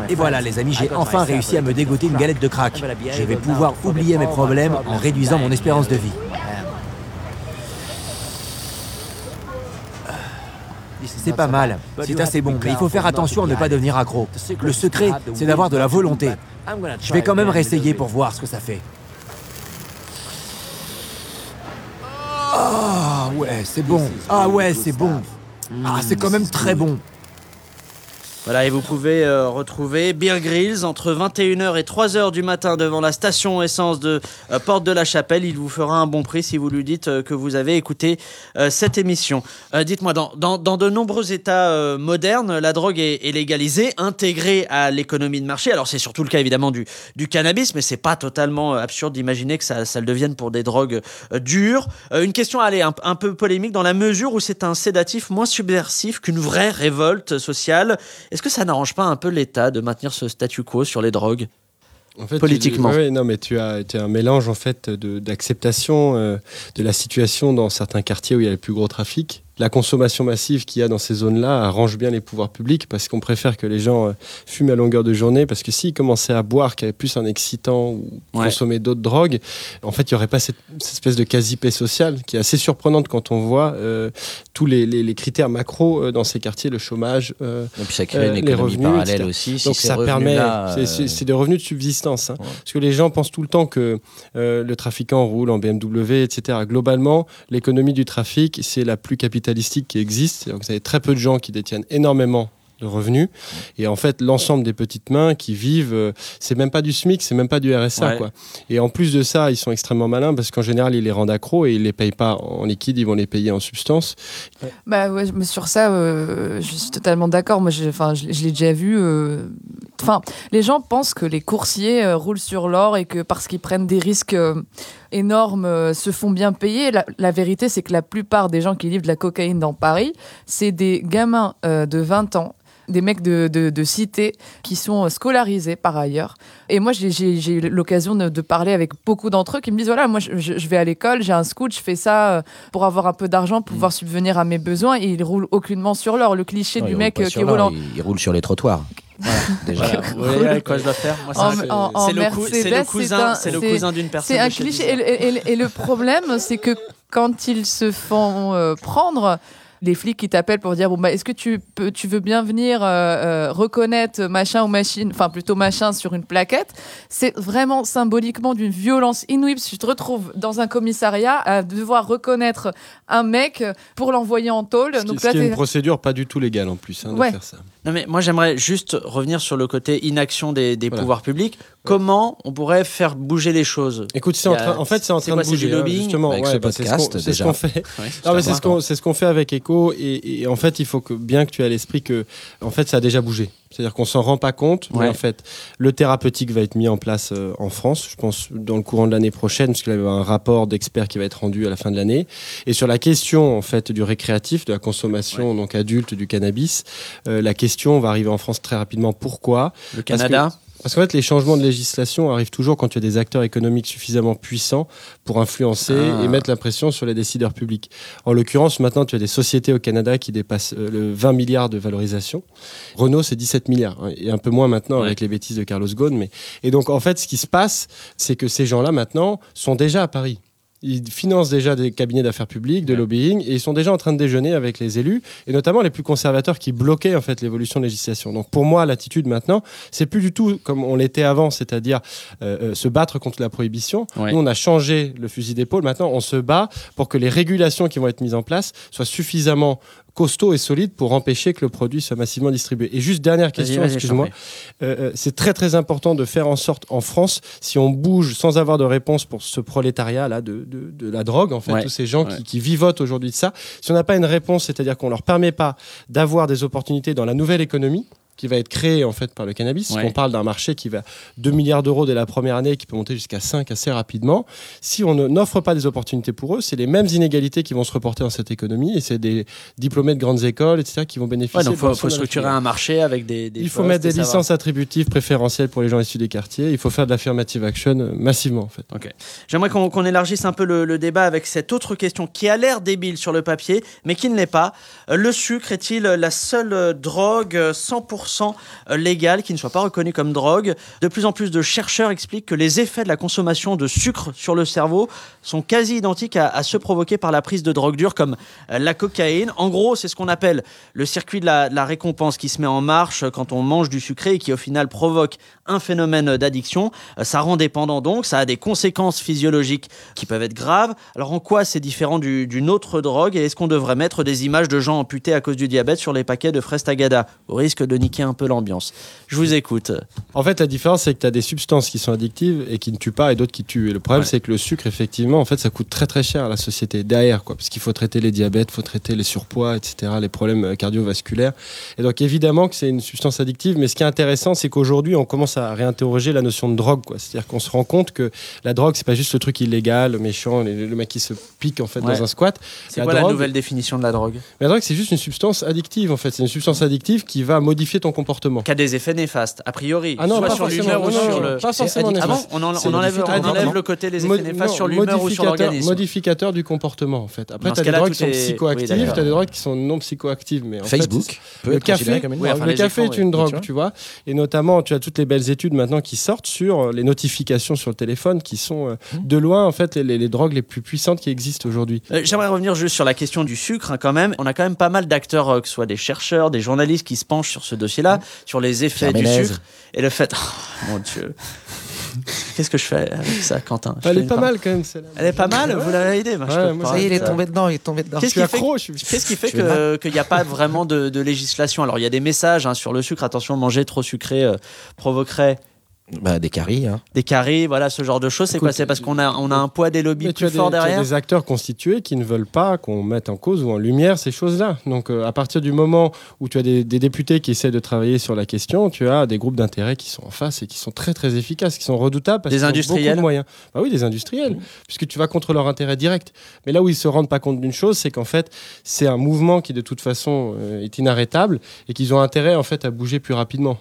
Et voilà les amis, j'ai enfin réussi à me dégoter une galette de crack. Je vais pouvoir oublier mes problèmes en réduisant mon espérance de vie. C'est pas mal, c'est assez bon, mais il faut faire attention à ne pas devenir accro. Le secret, c'est d'avoir de la volonté. Je vais quand même réessayer pour voir ce que ça fait. Ah ouais, c'est bon. Ah ouais, c'est bon. Ah, c'est quand même très bon. Voilà, et vous pouvez euh, retrouver Beer Grylls entre 21h et 3h du matin devant la station essence de euh, Porte de la Chapelle. Il vous fera un bon prix si vous lui dites euh, que vous avez écouté cette émission. Dites-moi, dans, dans, dans de nombreux États modernes, la drogue est, légalisée, intégrée à l'économie de marché. Alors c'est surtout le cas évidemment du, du cannabis, mais c'est pas totalement absurde d'imaginer que ça, ça le devienne pour des drogues dures. Une question, allez, un peu polémique dans la mesure où c'est un sédatif moins subversif qu'une vraie révolte sociale. Est-ce que ça n'arrange pas un peu l'État de maintenir ce statu quo sur les drogues En fait, Politiquement. tu- ouais, non, mais tu as, tu as un mélange en fait de- d'acceptation euh, de la situation dans certains quartiers où il y a le plus gros trafic la consommation massive qu'il y a dans ces zones-là arrange bien les pouvoirs publics parce qu'on préfère que les gens euh, fument à longueur de journée parce que s'ils commençaient à boire, qui avait plus un excitant ou Ouais. consommer d'autres drogues, en fait, il n'y aurait pas cette, cette espèce de quasi-paix sociale qui est assez surprenante quand on voit euh, tous les, les- les critères macro euh, dans ces quartiers, le chômage, euh, Et puis ça crée euh, une les revenus, parallèle etc. aussi. Si Donc ça permet, c'est- des revenus de subsistance. hein. Ouais. Parce que les gens pensent tout le temps que le trafiquant roule en BMW, etc. Globalement, l'économie du trafic, c'est la plus capitalistique qui existe. Que vous avez très peu de gens qui détiennent énormément de revenus. Et en fait, l'ensemble des petites mains qui vivent, euh, c'est même pas du SMIC, c'est même pas du RSA. Ouais. Quoi. Et en plus de ça, ils sont extrêmement malins parce qu'en général, ils les rendent accros et ils les payent pas en liquide, ils vont les payer en substance. Bah ouais, mais sur ça, euh, je suis totalement d'accord. Moi, je, je l'ai déjà vu. euh, Enfin, les gens pensent que les coursiers euh, roulent sur l'or et que parce qu'ils prennent des risques euh, énormes, euh, se font bien payer. La, la vérité, c'est que la plupart des gens qui livrent de la cocaïne dans Paris, c'est des gamins euh, de 20 ans. Des mecs de, de, de cité qui sont euh, scolarisés par ailleurs. Et moi, j'ai- eu l'occasion de, de parler avec beaucoup d'entre eux qui me disent voilà, moi, je, je- vais à l'école, j'ai un scout, je fais ça euh, pour avoir un peu d'argent, pour pouvoir subvenir à mes besoins. Et ils roulent aucunement sur l'or. Le cliché non, du mec euh, qui roule en, ils, roulent sur les trottoirs. Déjà. Voilà, voyez avec quoi je dois faire c'est- le, cou- cousin, un- c'est le c'est- cousin d'une personne. C'est un cliché. Et, le- et le- et le problème, c'est que quand ils se font euh, prendre, les flics qui t'appellent pour dire bon bah est-ce que tu peux, tu veux bien venir euh, euh, reconnaître machin ou machine, enfin plutôt machin sur une plaquette, c'est vraiment symboliquement d'une violence inouïe. que Tu te retrouves dans un commissariat à devoir reconnaître un mec pour l'envoyer en tôle. Ce qui, Donc ce là, qui est t'es- une procédure pas du tout légale en plus hein, de Ouais. faire ça. Non mais moi j'aimerais juste revenir sur le côté inaction des, des Voilà. pouvoirs publics. Comment on pourrait faire bouger les choses Écoute, c'est en, train, en fait, c'est en train quoi, de bouger. hein, lobbying justement, Avec ouais, ce bah, c'est ce qu'on- ce fait. Ouais, Non, mais c'est ce qu'on ce fait avec Echo et, et en fait il faut que bien que tu aies à l'esprit que en fait ça a déjà bougé. C'est-à-dire qu'on s'en rend pas compte, mais en fait le thérapeutique va être mis en place euh, en France, je pense dans le courant de l'année prochaine, parce qu'il y a un rapport d'experts qui va être rendu à la fin de l'année. Et sur la question en fait du récréatif, de la consommation donc adulte du cannabis, euh, la question va arriver en France très rapidement. Pourquoi Le Parce que- Canada Parce qu'en fait, les changements de législation arrivent toujours quand tu as des acteurs économiques suffisamment puissants pour influencer Ah. et mettre la pression sur les décideurs publics. En l'occurrence, maintenant, tu as des sociétés au Canada qui dépassent euh, le 20 milliards de valorisation. Renault, c'est 17 milliards. hein, et un peu moins maintenant Ouais. avec les bêtises de Carlos Ghosn. Mais... Et donc, en fait, ce qui se passe, c'est que ces gens-là, maintenant, sont déjà à Paris. Ils financent déjà des cabinets d'affaires publiques, de lobbying, et ils sont déjà en train de déjeuner avec les élus, et notamment les plus conservateurs qui bloquaient en fait l'évolution de législation. Donc pour moi, l'attitude maintenant, c'est plus du tout comme on l'était avant, c'est-à-dire euh, euh, se battre contre la prohibition. Ouais. Nous, on a changé le fusil d'épaule. Maintenant, on se bat pour que les régulations qui vont être mises en place soient suffisamment costauds et solides pour empêcher que le produit soit massivement distribué. Et juste dernière question, excuse-moi. Euh, euh, c'est très très important de faire en sorte en France, si on bouge sans avoir de réponse pour ce prolétariat là de, de, de la drogue, en fait, Ouais. tous ces gens Ouais. qui, qui vivotent aujourd'hui de ça, si on n'a pas une réponse, c'est-à-dire qu'on leur permet pas d'avoir des opportunités dans la nouvelle économie qui va être créée en fait par le cannabis. Ouais. On parle d'un marché qui va 2 milliards d'euros dès la première année, qui peut monter jusqu'à 5 assez rapidement. Si on n'offre pas des opportunités pour eux, c'est les mêmes inégalités qui vont se reporter dans cette économie et c'est des diplômés de grandes écoles, etc., qui vont bénéficier. Ouais, de faut, structurer un marché avec des. des Il faut postes mettre et des licences attributives préférentielles pour les gens issus des quartiers. Il faut faire de l'affirmative action euh, massivement, en fait. J'aimerais qu'on élargisse un peu le, le débat avec cette autre question qui a l'air débile sur le papier, mais qui ne l'est pas. Euh, Le sucre est-il la seule drogue euh, 100% légale qui ne soit pas reconnue comme drogue De plus en plus de chercheurs expliquent que les effets de la consommation de sucre sur le cerveau sont quasi identiques à, ceux provoqués par la prise de drogue dure comme euh, la cocaïne. En gros, c'est ce qu'on appelle le circuit de la, récompense qui se met en marche quand on mange du sucré et qui au final provoque un phénomène d'addiction. Euh, Ça rend dépendant donc, ça a des conséquences physiologiques qui peuvent être graves. Alors en quoi c'est différent du- d'une autre drogue et est-ce qu'on devrait mettre des images de gens amputés à cause du diabète sur les paquets de fraises tagada au risque de niquer un peu l'ambiance Je vous écoute. En fait, la différence, c'est que tu as des substances qui sont addictives et qui ne tuent pas et d'autres qui tuent. Et le problème, Ouais. c'est que le sucre, effectivement, en fait, ça coûte très très cher à la société derrière, quoi. Parce qu'il faut traiter les diabètes, il faut traiter les surpoids, etc., les problèmes euh, cardiovasculaires. Et donc, évidemment que c'est une substance addictive. Mais ce qui est intéressant, c'est qu'aujourd'hui, on commence à réinterroger la notion de drogue, quoi. C'est-à-dire qu'on se rend compte que la drogue, c'est pas juste le truc illégal, le méchant, le, mec qui se pique, en fait, Ouais. dans un squat. C'est quoi la nouvelle définition de la drogue? Mais la drogue, c'est juste une substance addictive, en fait. C'est une substance addictive qui va modifier ton comportement. Qui a des effets néfastes, a priori. Ah non, soit pas sur l'humeur ou non, sur non, le. pas forcément Ah bon on, en- on enlève, on addictif. enlève le côté des effets Mod- néfastes non, sur l'humeur ou sur l'organisme. Modificateur du comportement, en fait. Après, tu as des drogues qui sont oui, psychoactives, tu as des drogues qui sont non psychoactives. Mais en Facebook fait, peut le café, comme une Oui, drogue. enfin, le café écrans, est une drogue, tu vois. Et notamment, tu as toutes les belles études maintenant qui sortent sur les notifications sur le téléphone, qui sont euh, Mmh. de loin, en fait, les, drogues les plus puissantes qui existent aujourd'hui. Euh, J'aimerais revenir juste sur la question du sucre hein, quand même. On a quand même pas mal d'acteurs, euh, que ce soit des chercheurs, des journalistes qui se penchent sur ce dossier-là, sur les effets Pierre du Ménez. sucre et le fait. Oh, mon Dieu. Qu'est-ce que je fais avec ça, Quentin? Elle est pas mal quand même, celle-là. Elle est pas mal, vous l'avez aidé. Ouais, moi, ça y est, il est tombé dedans, il est tombé dedans. Qu'est-ce qui fait Qu'est-ce qui qu'il n'y a pas vraiment de, de législation? Alors, il y a des messages hein, sur le sucre. Attention, manger trop sucré euh, provoquerait Bah, des caries. Hein. des caries, voilà, ce genre de choses. C'est Écoute, quoi C'est parce qu'on a, on a un poids des lobbies Mais plus des, fort tu as derrière des acteurs constitués qui ne veulent pas qu'on mette en cause ou en lumière ces choses-là. Donc, euh, à partir du moment où tu as des, des députés qui essaient de travailler sur la question, tu as des groupes d'intérêt qui sont en face et qui sont très très efficaces, qui sont redoutables parce Des qu'ils ont industriels beaucoup de moyens. Bah oui, des industriels, puisque tu vas contre leur intérêt direct. Mais là où ils se rendent pas compte d'une chose, c'est qu'en fait, c'est un mouvement qui de toute façon euh, est inarrêtable et qu'ils ont intérêt en fait à bouger plus rapidement.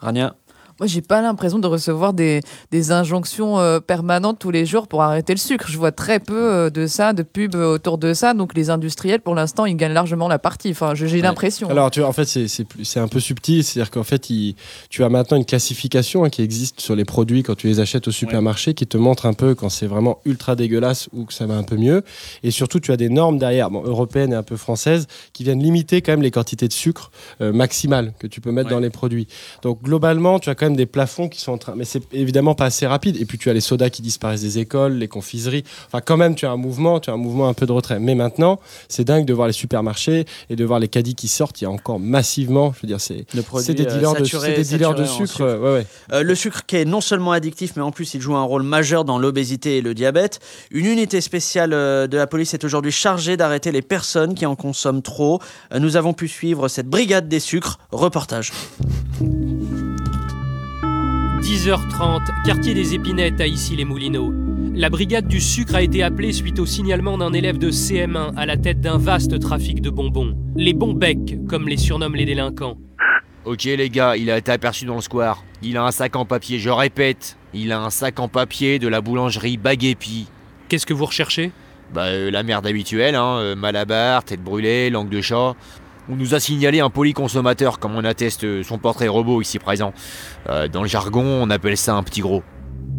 Rania Moi, j'ai pas l'impression de recevoir des, des injonctions euh, permanentes tous les jours pour arrêter le sucre. Je vois très peu euh, de ça, de pubs autour de ça. Donc, les industriels, pour l'instant, ils gagnent largement la partie. Enfin, j'ai l'impression. Alors, tu vois, en fait, c'est- un peu subtil. C'est-à-dire qu'en fait, il- tu as maintenant une classification hein, qui existe sur les produits quand tu les achètes au supermarché qui te montre un peu quand c'est vraiment ultra dégueulasse ou que ça va un peu mieux. Et surtout, tu as des normes derrière, bon, européennes et un peu françaises, qui viennent limiter quand même les quantités de sucre euh, maximales que tu peux mettre Ouais. dans les produits. Donc, globalement, tu as quand même des plafonds qui sont en train. Mais c'est évidemment pas assez rapide. Et puis, tu as les sodas qui disparaissent des écoles, les confiseries. Enfin, quand même, tu as un mouvement, tu as un mouvement un peu de retrait. Mais maintenant, c'est dingue de voir les supermarchés et de voir les caddies qui sortent. Il y a encore massivement, je veux dire, c'est des euh, dealers saturé- des dealers de sucre. euh, ouais, ouais. Euh, le sucre qui est non seulement addictif, mais en plus il joue un rôle majeur dans l'obésité et le diabète. Une unité spéciale euh, de la police est aujourd'hui chargée d'arrêter les personnes qui en consomment trop. Nous avons pu suivre cette brigade des sucres. Reportage. 10h30, quartier des Épinettes à Issy-les-Moulineaux. La brigade du sucre a été appelée suite au signalement d'un élève de CM1 à la tête d'un vaste trafic de bonbons. Les bons becs, comme les surnomment les délinquants. Ok les gars, il a été aperçu dans le square. Il a un sac en papier, je répète, il a un sac en papier de la boulangerie Baguépi. Qu'est-ce que vous recherchez? Bah euh, la merde habituelle, hein, euh, malabar, tête brûlée, langue de chat. On nous a signalé un polyconsommateur, comme on atteste son portrait robot ici présent. Euh, dans le jargon, on appelle ça un petit gros.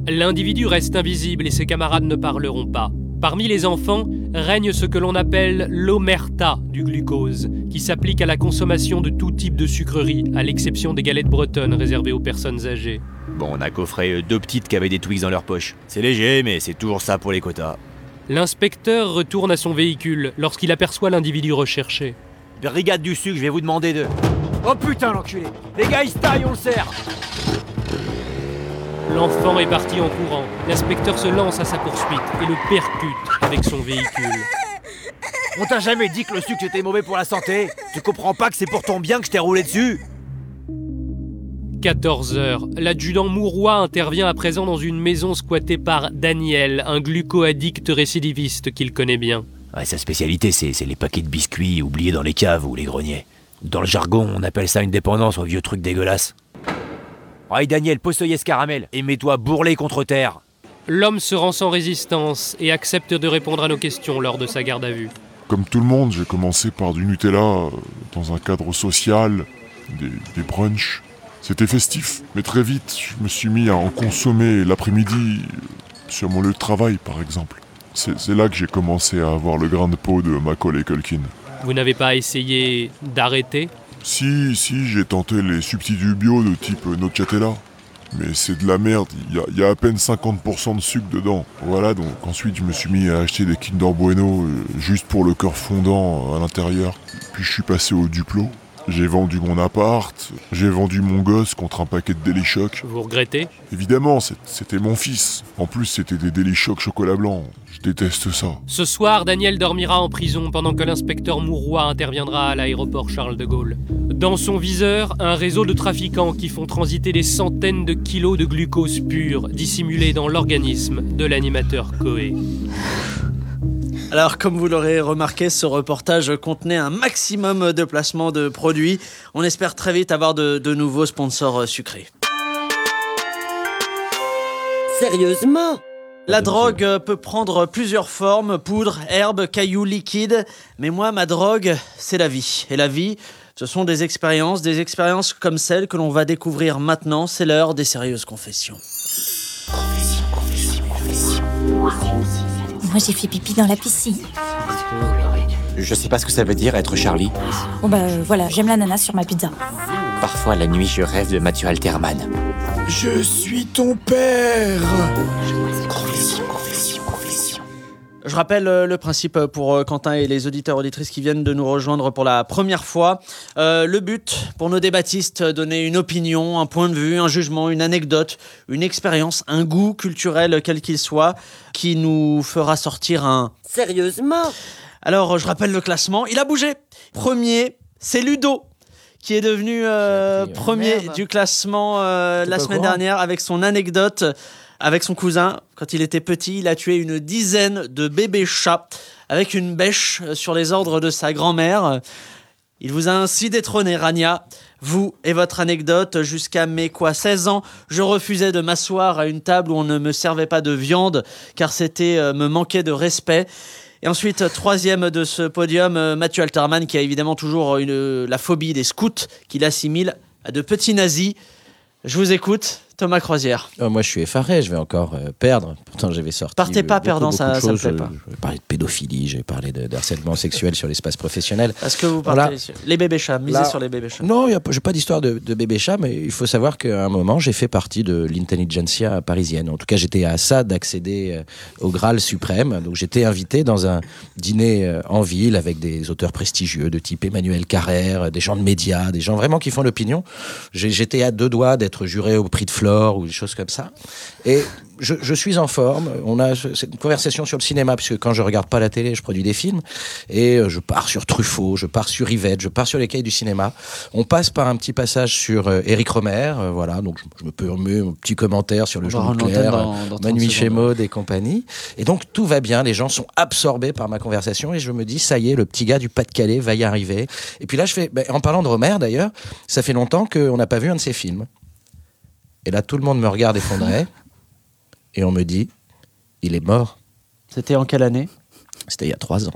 L'individu reste invisible et ses camarades ne parleront pas. Parmi les enfants règne ce que l'on appelle l'omerta du glucose, qui s'applique à la consommation de tout type de sucreries, à l'exception des galettes bretonnes réservées aux personnes âgées. Bon, on a coffré euh, deux petites qui avaient des Twix dans leur poche. C'est léger, mais c'est toujours ça pour les quotas. L'inspecteur retourne à son véhicule lorsqu'il aperçoit l'individu recherché. Brigade du sucre, je vais vous demander de... Oh putain l'enculé Les gars, ils se taillent, on le sert L'enfant est parti en courant. L'inspecteur se lance à sa poursuite et le percute avec son véhicule. On t'a jamais dit que le sucre était mauvais pour la santé Tu comprends pas que c'est pour ton bien que je t'ai roulé dessus? 14 heures. L'adjudant Mourois intervient à présent dans une maison squattée par Daniel, un gluco-addict récidiviste qu'il connaît bien. Ouais, sa spécialité, c'est les paquets de biscuits oubliés dans les caves ou les greniers. Dans le jargon, on appelle ça une dépendance aux vieux trucs dégueulasses. Ouais, Daniel, postoyez ce caramel et mets-toi bourrelé contre terre. L'homme se rend sans résistance et accepte de répondre à nos questions lors de sa garde à vue. Comme tout le monde, j'ai commencé par du Nutella euh, dans un cadre social, des, des brunchs. C'était festif, mais très vite, je me suis mis à en consommer l'après-midi euh, sur mon lieu de travail, par exemple. C'est là que j'ai commencé à avoir le grain de peau de Macaulay Culkin. Vous n'avez pas essayé d'arrêter? Si, si, j'ai tenté les substituts bio de type Nocciatella. Mais c'est de la merde, il y a, il y a à peine 50% de sucre dedans. Voilà, donc ensuite je me suis mis à acheter des Kinder Bueno euh, juste pour le cœur fondant euh, à l'intérieur. Puis je suis passé au Duplo. J'ai vendu mon appart, j'ai vendu mon gosse contre un paquet de Delichoc. Vous regrettez? Évidemment, c'était mon fils. En plus, c'était des Delichoc chocolat blanc. Je déteste ça. Ce soir, Daniel dormira en prison pendant que l'inspecteur Mourois interviendra à l'aéroport Charles de Gaulle. Dans son viseur, un réseau de trafiquants qui font transiter des centaines de kilos de glucose pur dissimulés dans l'organisme de l'animateur Coé. Alors, comme vous l'aurez remarqué, ce reportage contenait un maximum de placements de produits. On espère très vite avoir de, de nouveaux sponsors euh, sucrés. Sérieusement? La drogue euh, peut prendre plusieurs formes, poudre, herbes, cailloux, liquides. Mais moi, ma drogue, c'est la vie. Et la vie, ce sont des expériences, des expériences comme celles que l'on va découvrir maintenant. C'est l'heure des sérieuses confessions. Moi, j'ai fait pipi dans la piscine. Je sais pas ce que ça veut dire être Charlie. Bon bah euh, voilà, j'aime l'ananas sur ma pizza. Parfois la nuit je rêve de Mathieu Alterman. Je suis ton père Je rappelle euh, le principe pour euh, Quentin et les auditeurs auditrices qui viennent de nous rejoindre pour la première fois. Euh, le but pour nos débattistes, donner une opinion, un point de vue, un jugement, une anecdote, une expérience, un goût culturel quel qu'il soit, qui nous fera sortir un... Sérieusement Alors, je rappelle le classement. Il a bougé. Premier, c'est Ludo qui est devenu euh, premier Merde. du classement euh, la semaine courant dernière avec son anecdote avec son cousin. Quand il était petit, il a tué une dizaine de bébés chats avec une bêche euh, sur les ordres de sa grand-mère. Il vous a ainsi détrôné, Rania. Vous et votre anecdote, jusqu'à mes quoi 16 ans, je refusais de m'asseoir à une table où on ne me servait pas de viande, car c'était euh, me manquer de respect. Et ensuite, euh, troisième de ce podium, Mathieu Alterman, qui a évidemment toujours la phobie des scouts, qu'il assimile à de petits nazis. Je vous écoute, Thomas Croisière. Oh, moi, je suis effaré, je vais encore euh, perdre. Pourtant, j'avais sorti. Partez pas beaucoup, perdant, beaucoup ça- de ça me choses. plaît pas. Je vais parler de pédophilie, je vais parler de, de harcèlement sexuel sur l'espace professionnel. Est-ce que vous Voilà. partez sur- Les bébés chats, misez Là- sur les bébés chats. Non, je n'ai pas d'histoire de, de bébé chat, mais il faut savoir qu'à un moment, j'ai fait partie de l'intelligentsia parisienne. En tout cas, j'étais à ça d'accéder euh, au Graal suprême. Donc, j'étais invité dans un dîner euh, en ville avec des auteurs prestigieux de type Emmanuel Carrère, euh, des gens de médias, des gens vraiment qui font l'opinion. J'ai- J'étais à deux doigts d'être juré au prix de Flore ou des choses comme ça. Et je, je suis en forme. On a ce- cette conversation sur le cinéma, puisque quand je regarde pas la télé, je produis des films. Et euh, je pars sur Truffaut, je pars sur Yvette, je pars sur les cahiers du cinéma. On passe par un petit passage sur euh, Éric Romer. euh, voilà, donc je, je me permets un petit commentaire sur le On jeu nucléaire, dans- euh, dans 30 Manu secondes. Chémaud et compagnie. Et donc tout va bien. Les gens sont absorbés par ma conversation. Et je me dis, ça y est, le petit gars du Pas-de-Calais va y arriver. Et puis là, je fais, ben, en parlant de Romer d'ailleurs, ça fait longtemps qu'on n'a pas vu un de ses films. Et là, tout le monde me regarde effondré. et on me dit, il est mort. C'était en quelle année? C'était il y a trois ans.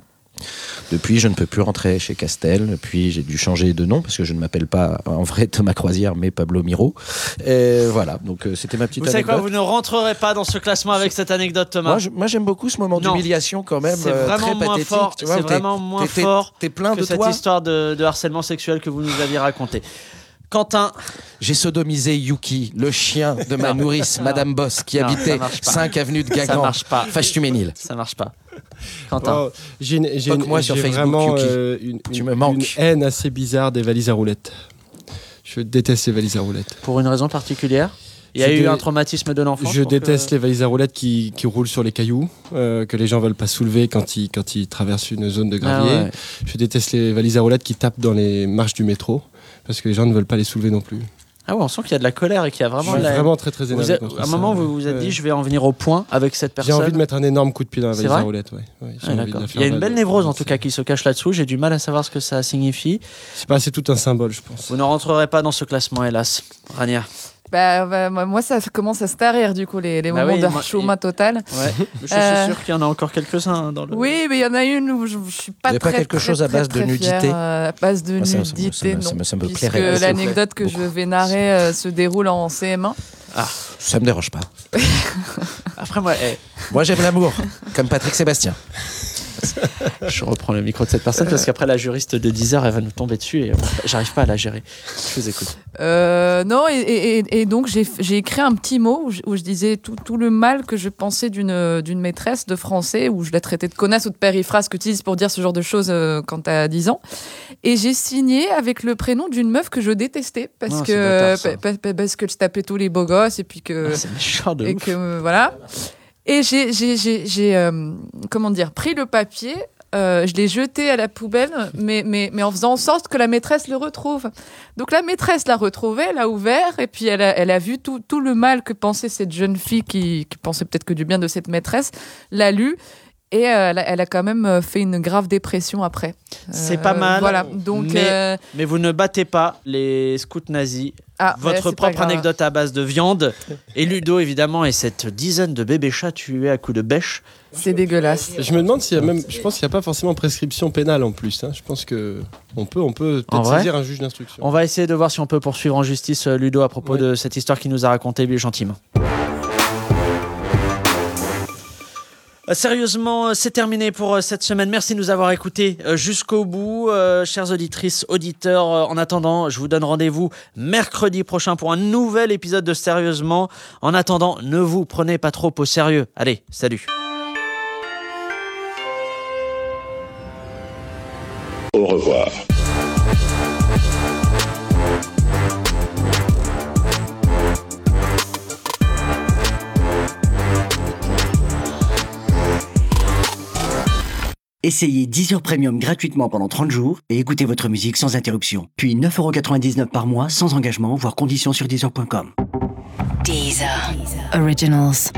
Depuis, je ne peux plus rentrer chez Castel. Depuis, j'ai dû changer de nom parce que je ne m'appelle pas en vrai Thomas Croisière, mais Pablo Miro. Et voilà, donc euh, c'était ma petite Vous savez quoi, anecdote. vous ne rentrerez pas dans ce classement avec cette anecdote, Thomas. Moi, j'aime beaucoup ce moment d'humiliation quand même. C'est euh, vraiment très moins fort. C'est vraiment moins t'es- t'es- fort T'es plein que de cette toi. histoire de, de harcèlement sexuel que vous nous aviez raconté. Quentin. J'ai sodomisé Yuki, le chien de ma nourrice. Madame Boss, qui Non, ça habitait marche pas. 5 avenue de Ça Guingamp. marche pas. Fâche-tu-Ménil. Ça marche pas. Quentin. Oh, j'ai une, j'ai une- Poque-moi sur j'ai Facebook, vraiment Yuki. euh, une, Tu une- me manques. une haine assez bizarre des valises à roulettes. Je déteste les valises à roulettes. Pour une raison particulière Il y a Je eu dé- un traumatisme de l'enfance Je que- déteste les valises à roulettes qui, qui roulent sur les cailloux, euh, que les gens veulent pas soulever quand ils, quand ils traversent une zone de gravier. Ah ouais. Je déteste les valises à roulettes qui tapent dans les marches du métro, parce que les gens ne veulent pas les soulever non plus. Ah ouais, on sent qu'il y a de la colère et qu'il y a vraiment Je suis la- vraiment très, très énervé À un moment, vous vous êtes dit, je vais en venir au point avec cette J'ai personne. envie de mettre un énorme coup de pied dans la valise à vrai roulettes. Ouais. Ouais, j'ai Ah, Il y a une belle névrose en tout cas qui se cache là-dessous. J'ai du mal à savoir ce que ça signifie. C'est pas, c'est tout un symbole, je pense. Vous ne rentrerez pas dans ce classement, hélas. Rania. Bah, bah, moi, ça commence à se tarir, du coup, les, les Bah moments oui, de chômage total. Ouais. Je suis Euh, sûr qu'il y en a encore quelques-uns hein, dans le. Oui, mais il y en a une où je, je suis pas Il y a très pas quelque très, chose à très, base de très nudité fière, euh, À base de Moi, ça- ça me- nudité, ça me- ça non. me- ça me puisque l'anecdote que je vais narrer euh, se déroule en CM1. Ah, Ça me dérange pas. Après, moi, eh, Moi, j'aime l'amour, comme Patrick Sébastien. je reprends le micro de cette personne parce qu'après, la juriste de 10 heures, elle va nous tomber dessus et j'arrive pas à la gérer. Je vous écoute. Euh, non, et, et- et- et donc j'ai écrit un petit mot où je, où je disais tout, tout le mal que je pensais d'une maîtresse de français, où je la traitais de connasse ou de périphrase que tu utilises pour dire ce genre de choses euh, quand t'as 10 ans. Et j'ai signé avec le prénom d'une meuf que je détestais parce Ah, que parce que je tapais tous les beaux gosses et puis que Ah, c'est méchant de et ouf. que euh, voilà. Et j'ai euh, comment dire pris le papier. euh, je l'ai jeté à la poubelle, mais, mais, mais en faisant en sorte que la maîtresse le retrouve. Donc la maîtresse l'a retrouvé, elle a ouvert, et puis elle a, elle a vu tout, tout le mal que pensait cette jeune fille qui, qui pensait peut-être que du bien de cette maîtresse, l'a lu. Et euh, elle, a, elle a quand même euh, fait une grave dépression après. C'est Euh, pas mal. Voilà, donc. mais, euh, mais vous ne battez pas les scouts nazis. Ah, Votre propre anecdote à base de viande. Et Ludo, évidemment, et cette dizaine de bébés chats tués à coups de bêche. C'est dégueulasse. Je me demande s'il y a même. Je pense qu'il n'y a pas forcément prescription pénale en plus. hein. Je pense que on peut, on peut peut-être vrai saisir un juge d'instruction. On va essayer de voir si on peut poursuivre en justice euh, Ludo à propos de cette histoire qu'il nous a racontée lui gentiment. Sérieusement, euh, c'est terminé pour euh, cette semaine. Merci de nous avoir écoutés euh, jusqu'au bout, euh, chères auditrices, auditeurs. Euh, En attendant, je vous donne rendez-vous mercredi prochain pour un nouvel épisode de Sérieusement. En attendant, ne vous prenez pas trop au sérieux. Allez, salut. Au revoir. Essayez Deezer Premium gratuitement pendant 30 jours et écoutez votre musique sans interruption. Puis 9,99€ par mois sans engagement, voire conditions sur Deezer.com. Deezer. Originals.